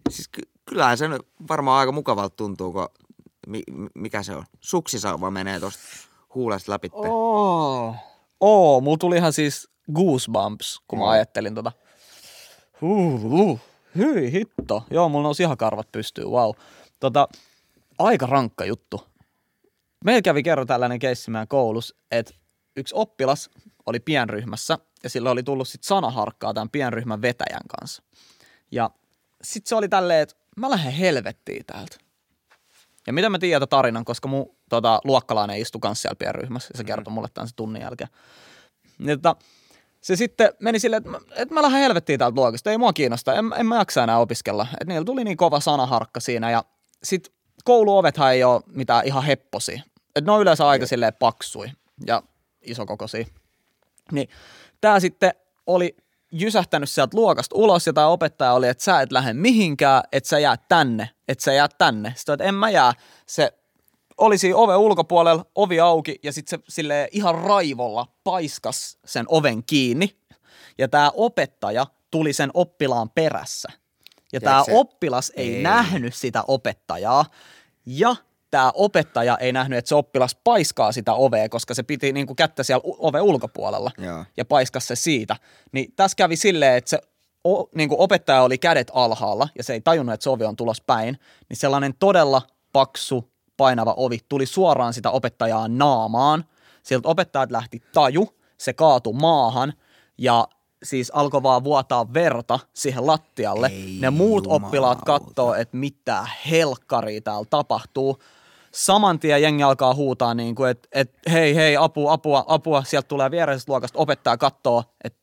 Siis ky- kyllähän se varmaan aika mukavalta tuntuu, kun mi- mi- mikä se on? Suksisauva menee tosta huulesta läpi. Oh. Oo, mulla tuli ihan siis goosebumps, kun mä Joo. ajattelin tota. Huh, huh. Hyi hitto. Joo, mulla nousi ihan karvat pystyyn, wow. Tota, aika rankka juttu. Meillä kävi kerran tällainen keissi meidän koulussa, että yksi oppilas oli pienryhmässä ja sillä oli tullut sit sanaharkkaa tämän pienryhmän vetäjän kanssa. Ja sitten se oli tälleen, että mä lähden helvettiin täältä. Ja mitä mä tiedän tarinan, koska mun tota, luokkalainen istui kanssa siellä pienryhmässä ja se kertoi mulle tämän se tunnin jälkeen. Niin, tota, se sitten meni silleen, että mä, että mä lähden helvettiin täältä luokasta, ei mua kiinnosta, en, en mä jaksa enää opiskella. Että niillä tuli niin kova sanaharkka siinä ja sit kouluovethan ei ole mitään ihan hepposia. Että ne on yleensä aika silleen paksui ja isokokoisia. Niin tää sitten oli jysähtänyt sieltä luokasta ulos ja tämä opettaja oli, että sä et lähde mihinkään, että sä jäät tänne, että sä jäät tänne. Sitten että en mä jää. Se oli siinä oven ulkopuolella, ovi auki ja sitten se sille ihan raivolla paiskas sen oven kiinni. Ja tämä opettaja tuli sen oppilaan perässä. Ja tämä oppilas ei, Ei. nähnyt sitä opettajaa. Ja tämä opettaja ei nähnyt, että se oppilas paiskaa sitä ovea, koska se piti niinku kättä siellä oven ulkopuolella Joo. ja paiskas se siitä. Niin tässä kävi silleen, että se o, niin kuin opettaja oli kädet alhaalla ja se ei tajunnut, että se ovi on tulos päin, niin sellainen todella paksu, painava ovi tuli suoraan sitä opettajaa naamaan. Sieltä opettajat lähti taju, se kaatui maahan ja siis alkoi vaan vuotaa verta siihen lattialle. Ei ne muut jumalauta. oppilaat katsoo, että mitä helkkaria täällä tapahtuu. Saman tien jengi alkaa huutaa, niin kuin, että, että hei, hei, apua, apua, apua. Sieltä tulee viereisestä luokasta, opettaja katsoo, että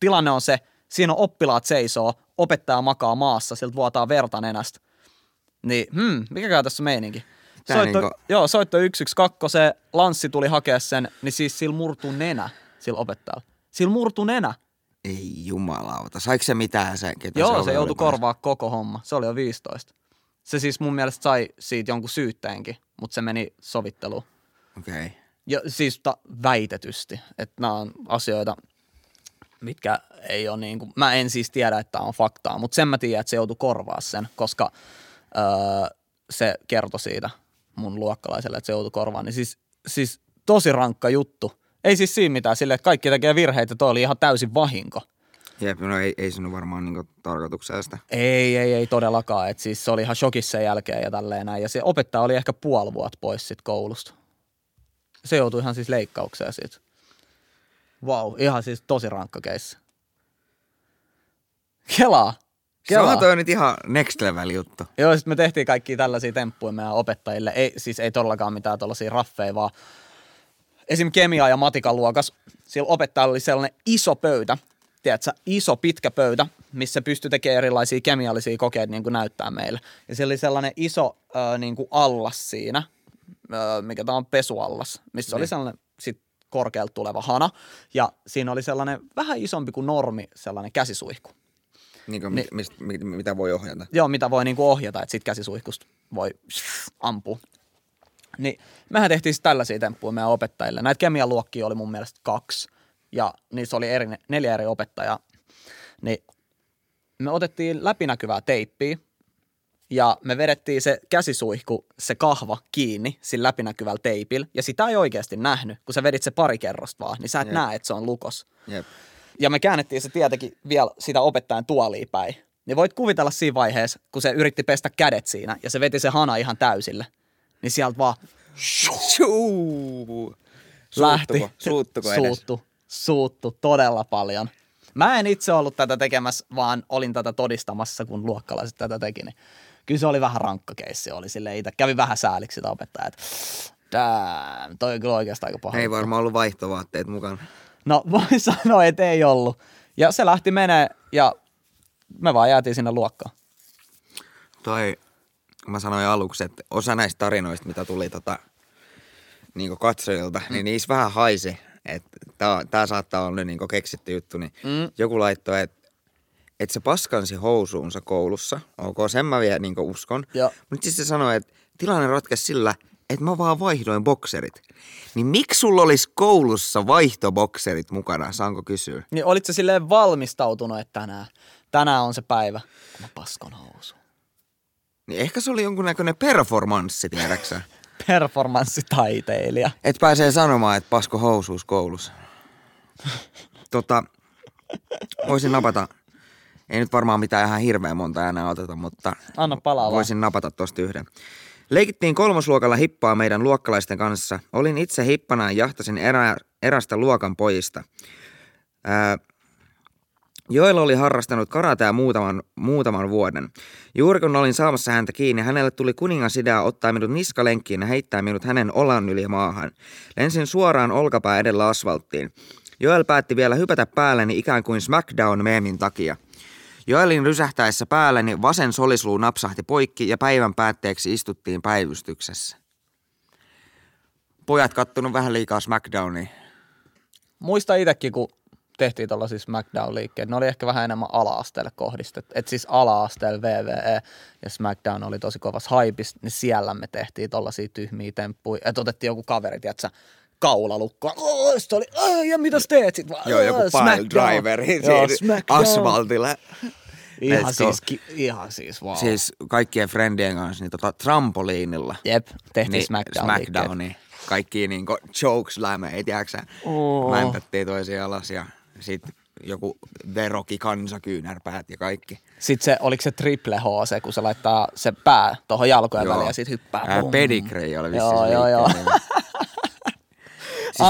tilanne on se, siinä on oppilaat seisoo, opettaja makaa maassa, sieltä vuotaa verta nenästä. Niin, hmm, mikä tässä on meininki? Tää Soitto, niinku- Joo, soitto 112, se lanssi tuli hakea sen, niin siis sillä murtuu nenä, sillä opettajalla. Sillä murtuu nenä. Ei jumalauta. Saiko se mitään se, ketä Joo, se oli joutui korvaa koko homma. Se oli jo 15. Se siis mun mielestä sai siitä jonkun syytteenkin, mutta se meni sovitteluun. Okei. Okay. Ja siis ta, väitetysti, että nämä on asioita, mitkä ei ole niin kuin, mä en siis tiedä, että tämä on faktaa, mutta sen mä tiedän, että se joutui korvaa sen, koska öö, se kertoi siitä mun luokkalaiselle, että se joutui korvaan. Niin siis, siis tosi rankka juttu. Ei siis siinä mitään sille, että kaikki tekee virheitä, toi oli ihan täysin vahinko. Jep, no ei, ei se nyt varmaan niinku tarkoituksesta. Ei, ei, ei todellakaan. Et siis se oli ihan shokissa sen jälkeen ja tälleen näin. Ja se opettaja oli ehkä puoli vuotta pois sit koulusta. Se joutui ihan siis leikkaukseen siitä. Vau, wow, ihan siis tosi rankka keissi. Kelaa. Se on Kelaa. toi nyt ihan next level juttu. Joo, sitten me tehtiin kaikki tällaisia temppuja meidän opettajille. Ei, siis ei todellakaan mitään tuollaisia raffeja, vaan esim. kemia- ja matikan luokas. Sillä opettajalla oli sellainen iso pöytä, tiedätkö, iso pitkä pöytä, missä pystyi tekemään erilaisia kemiallisia kokeita niin kuin näyttää meille. Ja siellä oli sellainen iso äh, niin kuin allas siinä, äh, mikä tämä on pesuallas, missä oli sellainen sit korkealta tuleva hana. Ja siinä oli sellainen vähän isompi kuin normi, sellainen käsisuihku. Niin kuin, mit, mist, mit, mitä voi ohjata. Joo, mitä voi niinku ohjata, että sit käsisuihkusta voi ampua. Niin mehän tehtiin tällaisia temppuja meidän opettajille. Näitä kemialuokkia oli mun mielestä kaksi ja niissä oli eri, neljä eri opettajaa. Niin me otettiin läpinäkyvää teippiä ja me vedettiin se käsisuihku, se kahva kiinni sillä läpinäkyvällä teipillä ja sitä ei oikeasti nähnyt, kun sä vedit se pari kerrosta vaan, niin sä et Jep. näe, että se on lukos. Jep. Ja me käännettiin se tietenkin vielä sitä opettajan tuoliin päin. Niin voit kuvitella siinä vaiheessa, kun se yritti pestä kädet siinä ja se veti se hana ihan täysille. Niin sieltä vaan Shuu. lähti. Suuttuko? Suuttuko edes? Suuttu. Suuttu todella paljon. Mä en itse ollut tätä tekemässä, vaan olin tätä todistamassa, kun luokkalaiset tätä teki. Niin kyllä se oli vähän rankka keissi. Oli silleen itse. Kävi vähän sääliksi sitä opettajaa, että damn, toi on kyllä oikeastaan aika paha. Ei varmaan ollut vaihtovaatteet mukana. No voi sanoa, että ei ollut. Ja se lähti menee ja me vaan jäätiin sinne luokkaan. Toi, mä sanoin aluksi, että osa näistä tarinoista, mitä tuli tota, niin katsojilta, mm. niin niissä vähän haisi, tää saattaa olla nyt niin keksitty juttu, niin mm. joku laittoi, että että se paskansi housuunsa koulussa. Ok, sen mä vielä niin uskon. Mutta sitten se sanoi, että tilanne ratkesi sillä, että mä vaan vaihdoin bokserit. Niin miksi sulla olisi koulussa vaihtobokserit mukana, saanko kysyä? Niin olit sä silleen valmistautunut, että tänään, tänään on se päivä, kun mä paskon housu. Niin ehkä se oli jonkunnäköinen performanssi, tiedäksä? Performanssitaiteilija. Et pääsee sanomaan, että pasko housuus koulussa. Tota, voisin napata, ei nyt varmaan mitään ihan hirveän monta enää oteta, mutta Anna palaa vaan. voisin napata tosta yhden. Leikittiin kolmosluokalla hippaa meidän luokkalaisten kanssa. Olin itse hippana ja jahtasin erä, erästä luokan pojista. Ää, Joel oli harrastanut karatea muutaman, muutaman vuoden. Juuri kun olin saamassa häntä kiinni, hänelle tuli kuningas idea ottaa minut niskalenkkiin ja heittää minut hänen olan yli maahan. Lensin suoraan olkapää edellä asfalttiin. Joel päätti vielä hypätä päälleni ikään kuin Smackdown-meemin takia. Joelin rysähtäessä päälleni vasen solisluu napsahti poikki ja päivän päätteeksi istuttiin päivystyksessä. Pojat kattonut vähän liikaa Smackdownia. Muista itsekin, kun tehtiin tuollaisia SmackDown-liikkeet, ne oli ehkä vähän enemmän ala-asteelle kohdistettu. Et siis ala-asteelle VVE ja SmackDown oli tosi kovas haipis, niin siellä me tehtiin tollaisia tyhmiä temppuja. Että otettiin joku kaveri, tiedätkö, kaulalukkoa. Oh, sitten oli, "Ai, ja mitä teet sit? Vaan, Joo, joku "Aa, pile Smackdown." driver Joo, siinä Smackdown. asfaltilla. Ihan Let's siis, ki- ihan siis wow. Siis kaikkien friendien kanssa niin tota, trampoliinilla. Jep, tehtiin niin, SmackDown Smackdowni. Kaikki niinku chokeslämejä, tiedätkö Oo. oh. Mäntättiin toisiaan alas ja sit joku veroki kansakyynärpäät ja kaikki. Sitten se, oliko se triple H se, kun se laittaa se pää tuohon jalkojen väliin ja sit hyppää. Ää, pedigree oli vissiin Joo, joo, joo. nimi.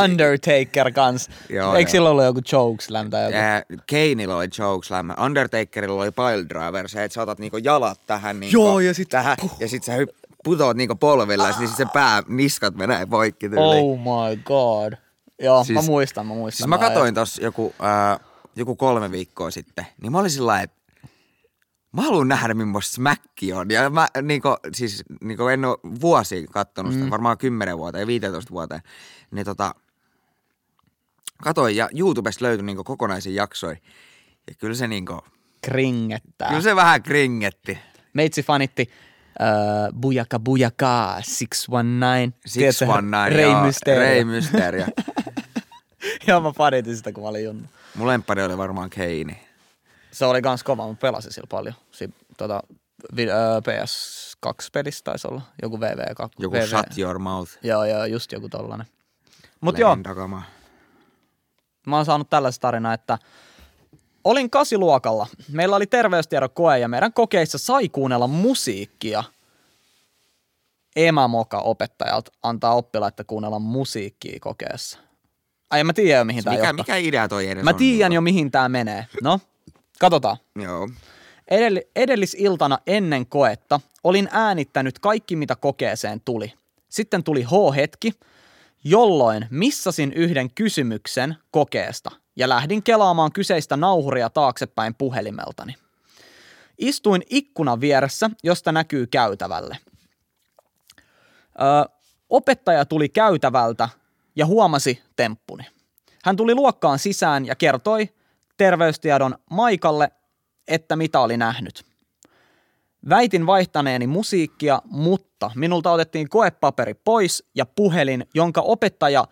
Undertaker kans. Joo, Eikö joo. sillä ollut joku chokeslam tai joku? Ää, Kaneilla oli chokeslam, Undertakerilla oli pile driver, se, että sä otat niinku jalat tähän niinku, Joo, ja sit- tähän, ja sit sä hyp- putoat niinku polvilla, ja sit se pää, niskat menee poikki tyyliin. Oh my god. Joo, siis, mä muistan, mä muistan. Siis mä katsoin tossa joku, ää, joku kolme viikkoa sitten, niin mä olin sillä että mä haluan nähdä millaista Smäkki on. Ja mä niinku, siis niinku en ole vuosia kattonut sitä, Mm. varmaan 10 vuotta ja 15 vuoteen. Niin tota, katoin ja YouTubesta löytyi niinku kokonaisia jaksoja. Ja kyllä se niinku, Kringettää. kyllä se vähän kringetti. Meitsi fanitti uh, Bujaka Bujaka 619. Tiedätkö, 619, Rey joo, Mysterio. Rey Mysterio. joo, mä fanitin sitä, kun mä olin junnu. Mun lemppari oli varmaan Keini. Se oli kans kova, mä pelasin sillä paljon. Si, tota, vi, ö, PS2-pelissä taisi olla. Joku VV2. Joku VV. Shut Your Mouth. Joo, joo, just joku tollanen. Mut joo, Takama. mä oon saanut tällaisen tarinan, että olin kasiluokalla. Meillä oli terveystiedokoe ja meidän kokeissa sai kuunnella musiikkia. Emämoka opettajalta antaa oppilaita kuunnella musiikkia kokeessa. Ai mä tiedän jo mihin tää Mikä, mikä idea toi edes Mä tiedän jo mihin tää menee. No, katsotaan. Joo. Edell- edellisiltana ennen koetta olin äänittänyt kaikki, mitä kokeeseen tuli. Sitten tuli H-hetki, jolloin missasin yhden kysymyksen kokeesta ja lähdin kelaamaan kyseistä nauhuria taaksepäin puhelimeltani. Istuin ikkunan vieressä, josta näkyy käytävälle. Ö, opettaja tuli käytävältä huomasi temppuni. Hän tuli luokkaan sisään ja kertoi terveystiedon Maikalle, että mitä oli nähnyt. Väitin vaihtaneeni musiikkia, mutta minulta otettiin koepaperi pois ja puhelin, jonka opettaja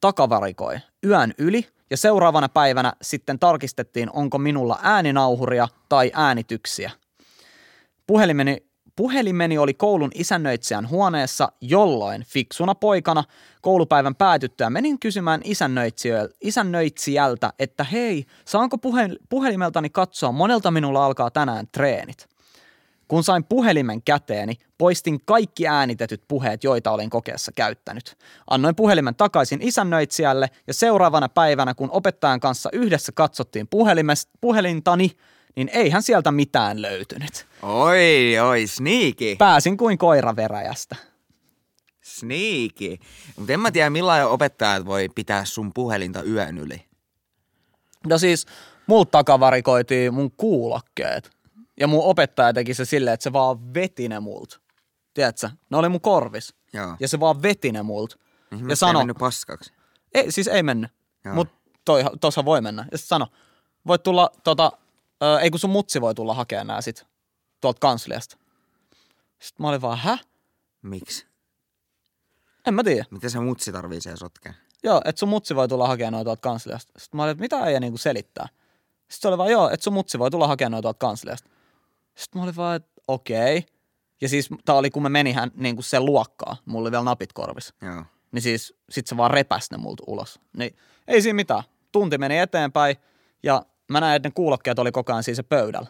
takavarikoi yön yli ja seuraavana päivänä sitten tarkistettiin, onko minulla ääninauhuria tai äänityksiä. Puhelimeni, puhelimeni oli koulun isännöitsijän huoneessa, jolloin fiksuna poikana koulupäivän päätyttyä menin kysymään isännöitsijäl- isännöitsijältä, että hei, saanko puhel- puhelimeltani katsoa, monelta minulla alkaa tänään treenit. Kun sain puhelimen käteeni, poistin kaikki äänitetyt puheet, joita olin kokeessa käyttänyt. Annoin puhelimen takaisin isännöitsijälle ja seuraavana päivänä, kun opettajan kanssa yhdessä katsottiin puhelimest- puhelintani, niin eihän sieltä mitään löytynyt. Oi, oi, sneaky. Pääsin kuin koira veräjästä. Sneaky. Mutta en mä tiedä, millainen opettajat voi pitää sun puhelinta yön yli. No siis, multa takavarikoitiin mun kuulokkeet. Ja mun opettaja teki se silleen, että se vaan veti ne multa. Tiedätkö? Ne oli mun korvis. Joo. Ja se vaan veti ne multa. Mhm, Ja ei sano, mennyt paskaksi. ei, siis ei mennyt. Mutta tossa voi mennä. Ja sano, voit tulla, tota, ö, ei kun sun mutsi voi tulla hakemaan nää sit tuolta kansliasta. Sitten mä olin vaan, hä? Miksi? En mä tiedä. Mitä se mutsi tarvii siellä sotkea? Joo, että sun mutsi voi tulla hakemaan noita tuolta kansliasta. Sitten mä olin, että mitä ei niinku selittää. Sitten se oli vaan, joo, että sun mutsi voi tulla hakemaan noita tuolta kansliasta. Sitten mä olin vaan, että okei. Ja siis tää oli, kun me menihän niinku sen luokkaa. Mulla oli vielä napit korvis. Joo. Niin siis sit se vaan repäs ne multa ulos. Niin ei siinä mitään. Tunti meni eteenpäin ja mä näin, että ne kuulokkeet oli koko ajan siinä pöydällä.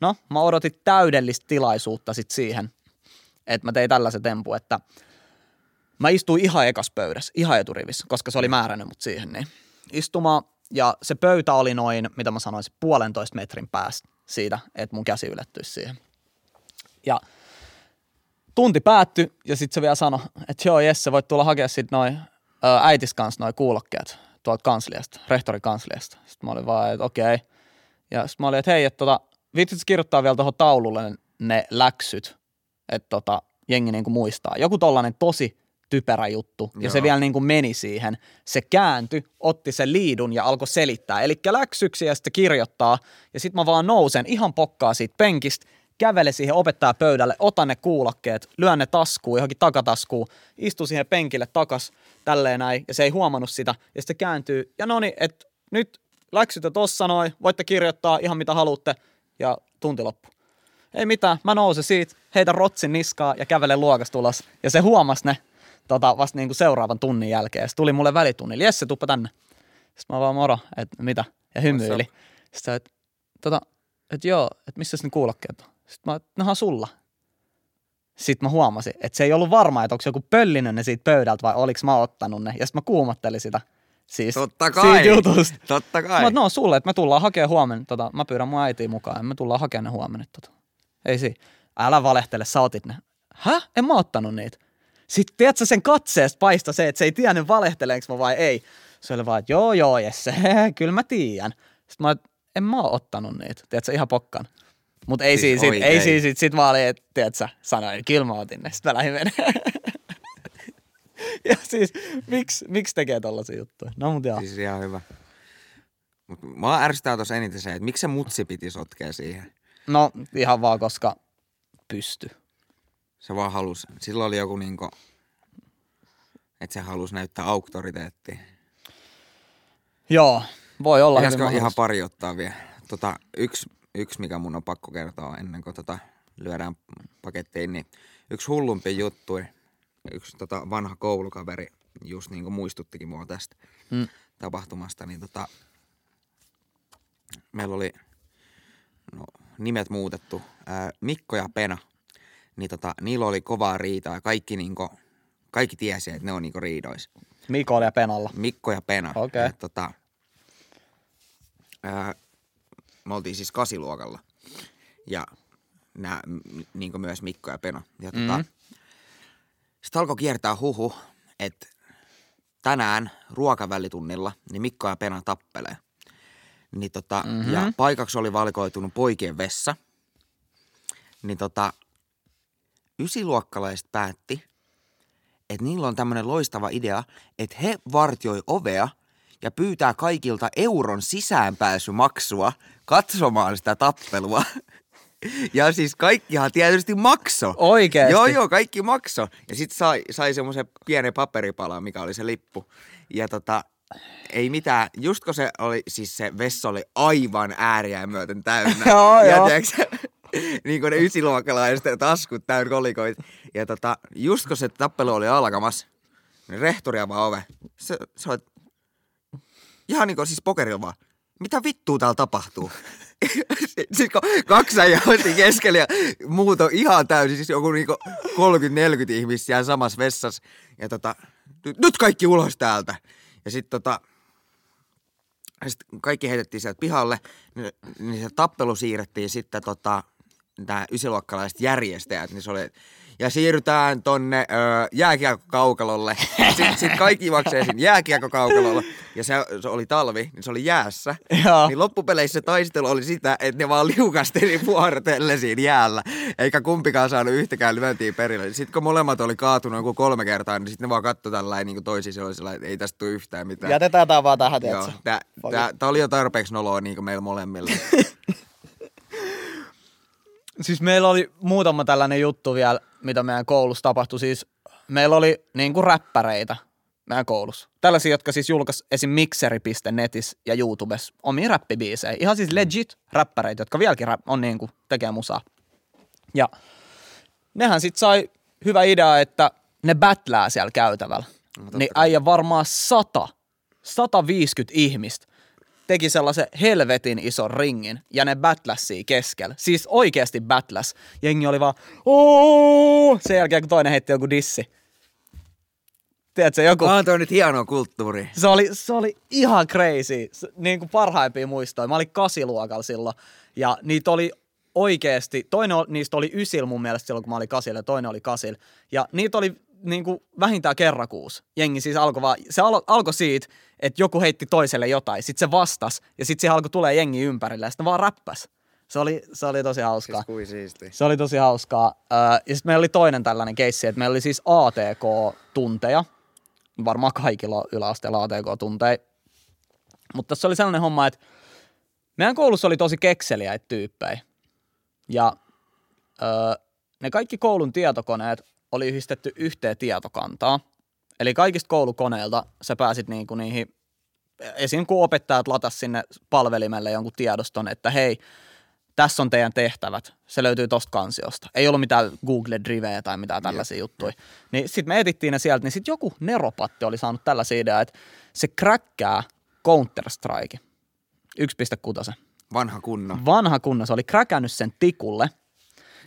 No, mä odotin täydellistä tilaisuutta sit siihen, että mä tein tällaisen tempu, että mä istuin ihan ekas pöydässä, ihan eturivissä, koska se oli määrännyt mut siihen. Niin. Istuma ja se pöytä oli noin, mitä mä sanoisin, puolentoista metrin päästä siitä, että mun käsi ylettyisi siihen. Ja tunti päättyi ja sitten se vielä sanoi, että joo Jesse, voit tulla hakea sitten noin äitis kanssa noin kuulokkeet tuolta kansliasta, rehtorin kansliasta. Sitten mä olin vaan, että okei. Ja sitten mä olin, että hei, että tota, viitsit kirjoittaa vielä tuohon taululle ne läksyt, että tota, jengi niinku muistaa. Joku tollanen tosi typerä juttu, ja se Joo. vielä niinku meni siihen. Se kääntyi, otti sen liidun ja alkoi selittää. Eli läksyksi ja sitten kirjoittaa, ja sitten mä vaan nousen ihan pokkaa siitä penkistä, kävele siihen opettaja pöydälle, otan ne kuulokkeet, lyön ne taskuun, johonkin takataskuun, istu siihen penkille takas, tälleen näin, ja se ei huomannut sitä, ja sitten kääntyy, ja no niin, että nyt läksyt on tossa noin, voitte kirjoittaa ihan mitä haluatte, ja tunti loppu. Ei mitään, mä nousen siitä, heitä rotsin niskaa ja kävelen luokasta ulos, ja se huomasi ne tota, vasta niinku seuraavan tunnin jälkeen, se tuli mulle välitunnille, Jesse, tuppa tänne. Sitten mä vaan moro, että mitä, ja hymyili. Sitten että tota, et joo, että missä ne kuulokkeet on? Sitten mä, nehän on sulla. Sitten mä huomasin, että se ei ollut varma, että onko joku pöllinen ne siitä pöydältä vai oliks mä ottanut ne. Ja sitten mä kuumottelin sitä. Siis Totta kai. Siitä jutusta. Totta Mä, kai. oon, no sulle, että me tullaan hakemaan huomenna, tota, mä pyydän mun äitiä mukaan ja me tullaan hakemaan ne huomenna. Tota. Ei si. Älä valehtele, sä otit ne. Häh? En mä ottanut niitä. Sitten tiedätkö sen katseesta paista se, että se ei tiennyt valehteleenko mä vai ei. Se oli vaan, että joo joo Jesse, kyllä mä tiedän. Sitten mä, en mä oo ottanut niitä. Tiedätkö, ihan pokkan. Mutta ei Siis siis, sit, ei siis, sit, sit mä olin, että sanoin, kyllä mä otin ne. Sitten mä lähdin menemään. ja siis, miksi, miksi tekee tollasia juttuja? No mut joo. Siis ihan hyvä. Mut mua ärsyttää tuossa eniten se, että miksi se mutsi piti sotkea siihen. No ihan vaan, koska pysty. Se vaan halusi. Sillä oli joku niinku, että se halusi näyttää auktoriteettia. Joo, voi olla Pitäisikö ihan pari ottaa vielä? Tota, yksi, yksi, mikä mun on pakko kertoa ennen kuin tota, lyödään pakettiin, niin yksi hullumpi juttu, yksi tota, vanha koulukaveri just niin kuin muistuttikin mua tästä Mm. tapahtumasta, niin tota, meillä oli no, nimet muutettu, ää, Mikko ja Pena, niin tota, niillä oli kovaa riitaa ja kaikki, niinku, kaikki tiesi, että ne on niinku riidois. Mikolla ja Penalla. Mikko ja Pena. Okei. Et, tota, ää, me oltiin siis kasiluokalla. ja nää, niin myös Mikko ja Peno. Ja tota, mm. Sitten alkoi kiertää huhu, että tänään ruokavälitunnilla niin Mikko ja Pena tappelee. Niin tota, mm-hmm. Ja paikaksi oli valikoitunut poikien vessa. Niin tota, ysiluokkalaiset päätti, että niillä on tämmöinen loistava idea, että he vartioi ovea ja pyytää kaikilta euron sisäänpääsymaksua katsomaan sitä tappelua. Ja siis kaikkihan tietysti makso. Oikeesti? Joo, joo, kaikki makso. Ja sitten sai, sai semmoisen pienen paperipala, mikä oli se lippu. Ja tota, ei mitään, just kun se oli, siis se vessa oli aivan ääriä myöten täynnä. Joo, ja joo. tiiäksä, niin kuin ne ysiluokkalaisten taskut täynnä kolikoit. Ja tota, just kun se tappelu oli alkamassa, niin rehtori avaa ove. Se, se oli ihan niin kuin siis pokerilla vaan. Mitä vittua täällä tapahtuu? siis kaksi äijää siinä keskellä ja muut on ihan täysin, siis joku niinku 30-40 ihmistä siellä samassa vessassa. Ja tota, nyt, nyt kaikki ulos täältä. Ja sitten tota, sit kaikki heitettiin sieltä pihalle, niin, niin se tappelu siirrettiin sitten tota, nämä ysiluokkalaiset järjestäjät, niin se oli, ja siirrytään tonne ö, jääkiekkokaukalolle. Sitten sit kaikki juoksee sinne jääkiekkokaukalolle, ja se, se, oli talvi, niin se oli jäässä. Joo. Niin loppupeleissä se taistelu oli sitä, että ne vaan liukasteli vuorotelle siinä jäällä, eikä kumpikaan saanut yhtäkään lyöntiä perille. Sitten kun molemmat oli kaatunut joku kolme kertaa, niin sitten ne vaan katsoi tällä niin toisiin, se oli sellainen, että ei tästä tule yhtään mitään. Jätetään tää vaan tähän, Joo, tiedätkö? tää, tää, tää, oli jo tarpeeksi noloa niin kuin meillä molemmilla. Siis meillä oli muutama tällainen juttu vielä, mitä meidän koulussa tapahtui. Siis meillä oli niin kuin räppäreitä meidän koulussa. Tällaisia, jotka siis julkaisi esim. mixeri.netissä ja YouTubessa omia räppibiisejä. Ihan siis legit räppäreitä, jotka vieläkin on niin kuin tekee musaa. Ja nehän sitten sai hyvä idea, että ne battlää siellä käytävällä. No, niin äijä varmaan 100, 150 ihmistä teki sellaisen helvetin ison ringin ja ne battläsi keskellä. Siis oikeasti battläs. Jengi oli vaan "Oo!" sen jälkeen, kun toinen heitti joku dissi. Tiedätkö, joku... Onhan toi nyt hienoa kulttuuri. Se oli, se oli ihan crazy. Se, niin kuin parhaimpia muistoja. Mä olin kasiluokalla silloin. Ja niitä oli oikeasti, toinen niistä oli ysil mun mielestä silloin, kun mä olin kasilla, ja toinen oli kasil. Ja niitä oli niin kuin vähintään kerran kuusi. Jengi siis alkoi vaan, se alo, alkoi siitä, että joku heitti toiselle jotain, sitten se vastas, ja sitten siihen alkoi tulee jengi ympärille, ja sitten vaan räppäs. Se oli, se oli tosi hauskaa. Siis kui siisti. Se oli tosi hauskaa. Öö, ja sitten meillä oli toinen tällainen keissi, että meillä oli siis ATK-tunteja. Varmaan kaikilla yläasteella ATK-tunteja. Mutta tässä oli sellainen homma, että meidän koulussa oli tosi kekseliäitä tyyppejä. Ja öö, ne kaikki koulun tietokoneet oli yhdistetty yhteen tietokantaa. Eli kaikista koulukoneilta sä pääsit niinku niihin, esim. kun opettajat latas sinne palvelimelle jonkun tiedoston, että hei, tässä on teidän tehtävät. Se löytyy tosta kansiosta. Ei ollut mitään Google Driveä tai mitään tällaisia yep. juttuja. Niin sitten me etittiin ne sieltä, niin sitten joku neropatti oli saanut tällaisia ideaa, että se kräkkää Counter-Strike 1.6. Vanha kunno. Vanha kunno, se oli kräkännyt sen tikulle.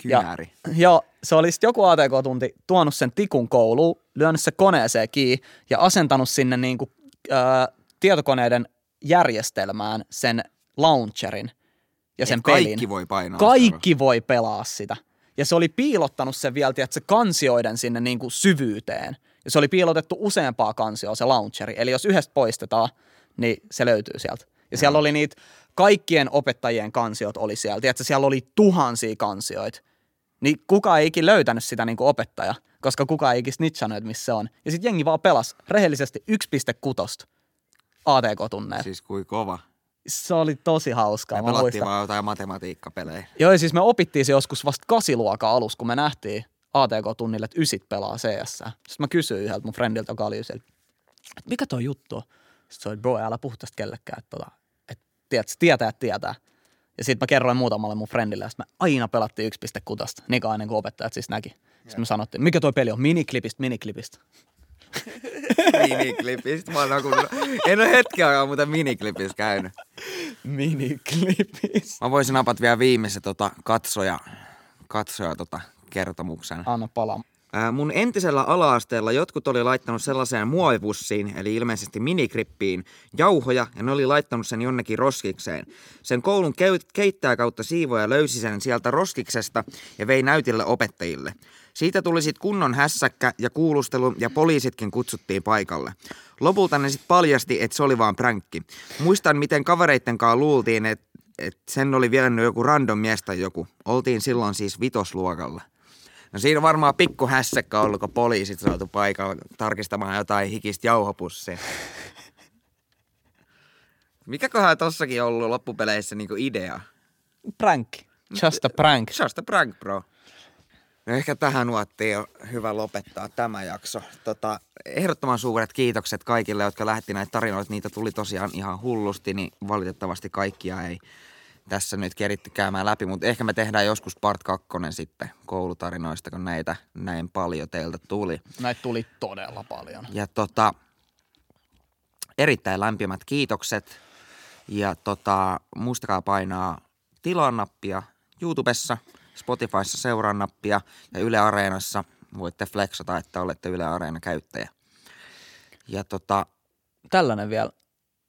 Kynäri. Ja, joo, se oli sitten joku ATK-tunti tuonut sen tikun kouluun, lyönyt se koneeseen kiinni ja asentanut sinne niinku, ää, tietokoneiden järjestelmään sen launcherin ja sen Et pelin. kaikki voi painaa. Kaikki voi pelaa sitä. Ja se oli piilottanut sen vielä, että se kansioiden sinne niin kuin syvyyteen. Ja se oli piilotettu useampaa kansioa se launcheri. Eli jos yhdestä poistetaan, niin se löytyy sieltä. Ja siellä oli niitä, kaikkien opettajien kansiot oli siellä. Tiedätkö, siellä oli tuhansia kansioita. Niin kukaan ei ikin löytänyt sitä niin kuin opettaja, koska kukaan ei ikin snitchannut, että missä se on. Ja sitten jengi vaan pelas rehellisesti 1.6 ATK-tunneet. Siis kui kova. Se oli tosi hauskaa. Me pelattiin muistan. vaan jotain matematiikkapelejä. Joo, siis me opittiin se joskus vasta kasiluokan alussa, kun me nähtiin ATK-tunnille, että ysit pelaa CS. Sitten mä kysyin yhdeltä mun friendiltä, joka oli ysillä, että mikä toi juttu on? Sitten se oli, bro, älä puhu tästä kellekään, että, tota, että tiedät, tietää, tietää. Ja sitten mä kerroin muutamalle mun friendille, sitten me aina pelattiin 1.6, niin kauan ennen kuin opettajat siis näki. Sitten me sanottiin, mikä toi peli on? Miniklipistä, miniklipistä. miniklipistä. Mä oon kuullut. En ole hetken aikaa muuten miniklipistä käynyt. Miniklipistä. Mä voisin napat vielä viimeisen tota, katsoja, katsoja tota, kertomuksen. Anna palaa. Mun entisellä alaasteella jotkut oli laittanut sellaiseen muovipussiin, eli ilmeisesti minikrippiin, jauhoja ja ne oli laittanut sen jonnekin roskikseen. Sen koulun keittää kautta siivoja löysi sen sieltä roskiksesta ja vei näytille opettajille. Siitä tuli sitten kunnon hässäkkä ja kuulustelu ja poliisitkin kutsuttiin paikalle. Lopulta ne sitten paljasti, että se oli vaan pränkki. Muistan, miten kavereitten kanssa luultiin, että et sen oli vienyt joku random mies tai joku. Oltiin silloin siis vitosluokalla. No siinä on varmaan pikku hässäkkä ollut, kun poliisit saatu paikalla tarkistamaan jotain hikistä jauhopussia. Mikäköhän tossakin ollut loppupeleissä niinku idea? Prank. Just a prank. Just a prank, bro. No ehkä tähän nuottiin on hyvä lopettaa tämä jakso. Tota, ehdottoman suuret kiitokset kaikille, jotka lähetti näitä tarinoita. Niitä tuli tosiaan ihan hullusti, niin valitettavasti kaikkia ei tässä nyt keritty käymään läpi, mutta ehkä me tehdään joskus part kakkonen sitten koulutarinoista, kun näitä näin paljon teiltä tuli. Näitä tuli todella paljon. Ja tota, erittäin lämpimät kiitokset. Ja tota, muistakaa painaa tilaa-nappia YouTubessa, Spotifyssa seuraa nappia ja Yle Areenassa voitte flexata, että olette Yle Areena käyttäjä. Ja tota, Tällainen vielä,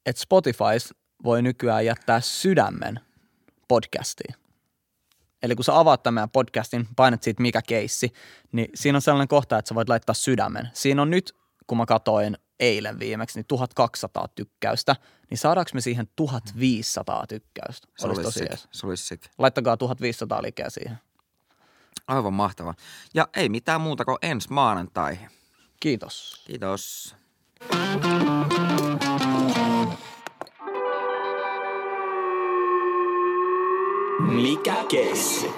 että Spotify voi nykyään jättää sydämen podcastiin. Eli kun sä avaat tämän podcastin, painat siitä mikä keissi, niin siinä on sellainen kohta, että sä voit laittaa sydämen. Siinä on nyt, kun mä katoin eilen viimeksi, niin 1200 tykkäystä, niin saadaanko me siihen 1500 tykkäystä? se olisi, tosi Se olisi sick. Laittakaa 1500 likeä siihen. Aivan mahtava. Ja ei mitään muuta kuin ensi maanantai. Kiitos. Kiitos. Mikä keissi?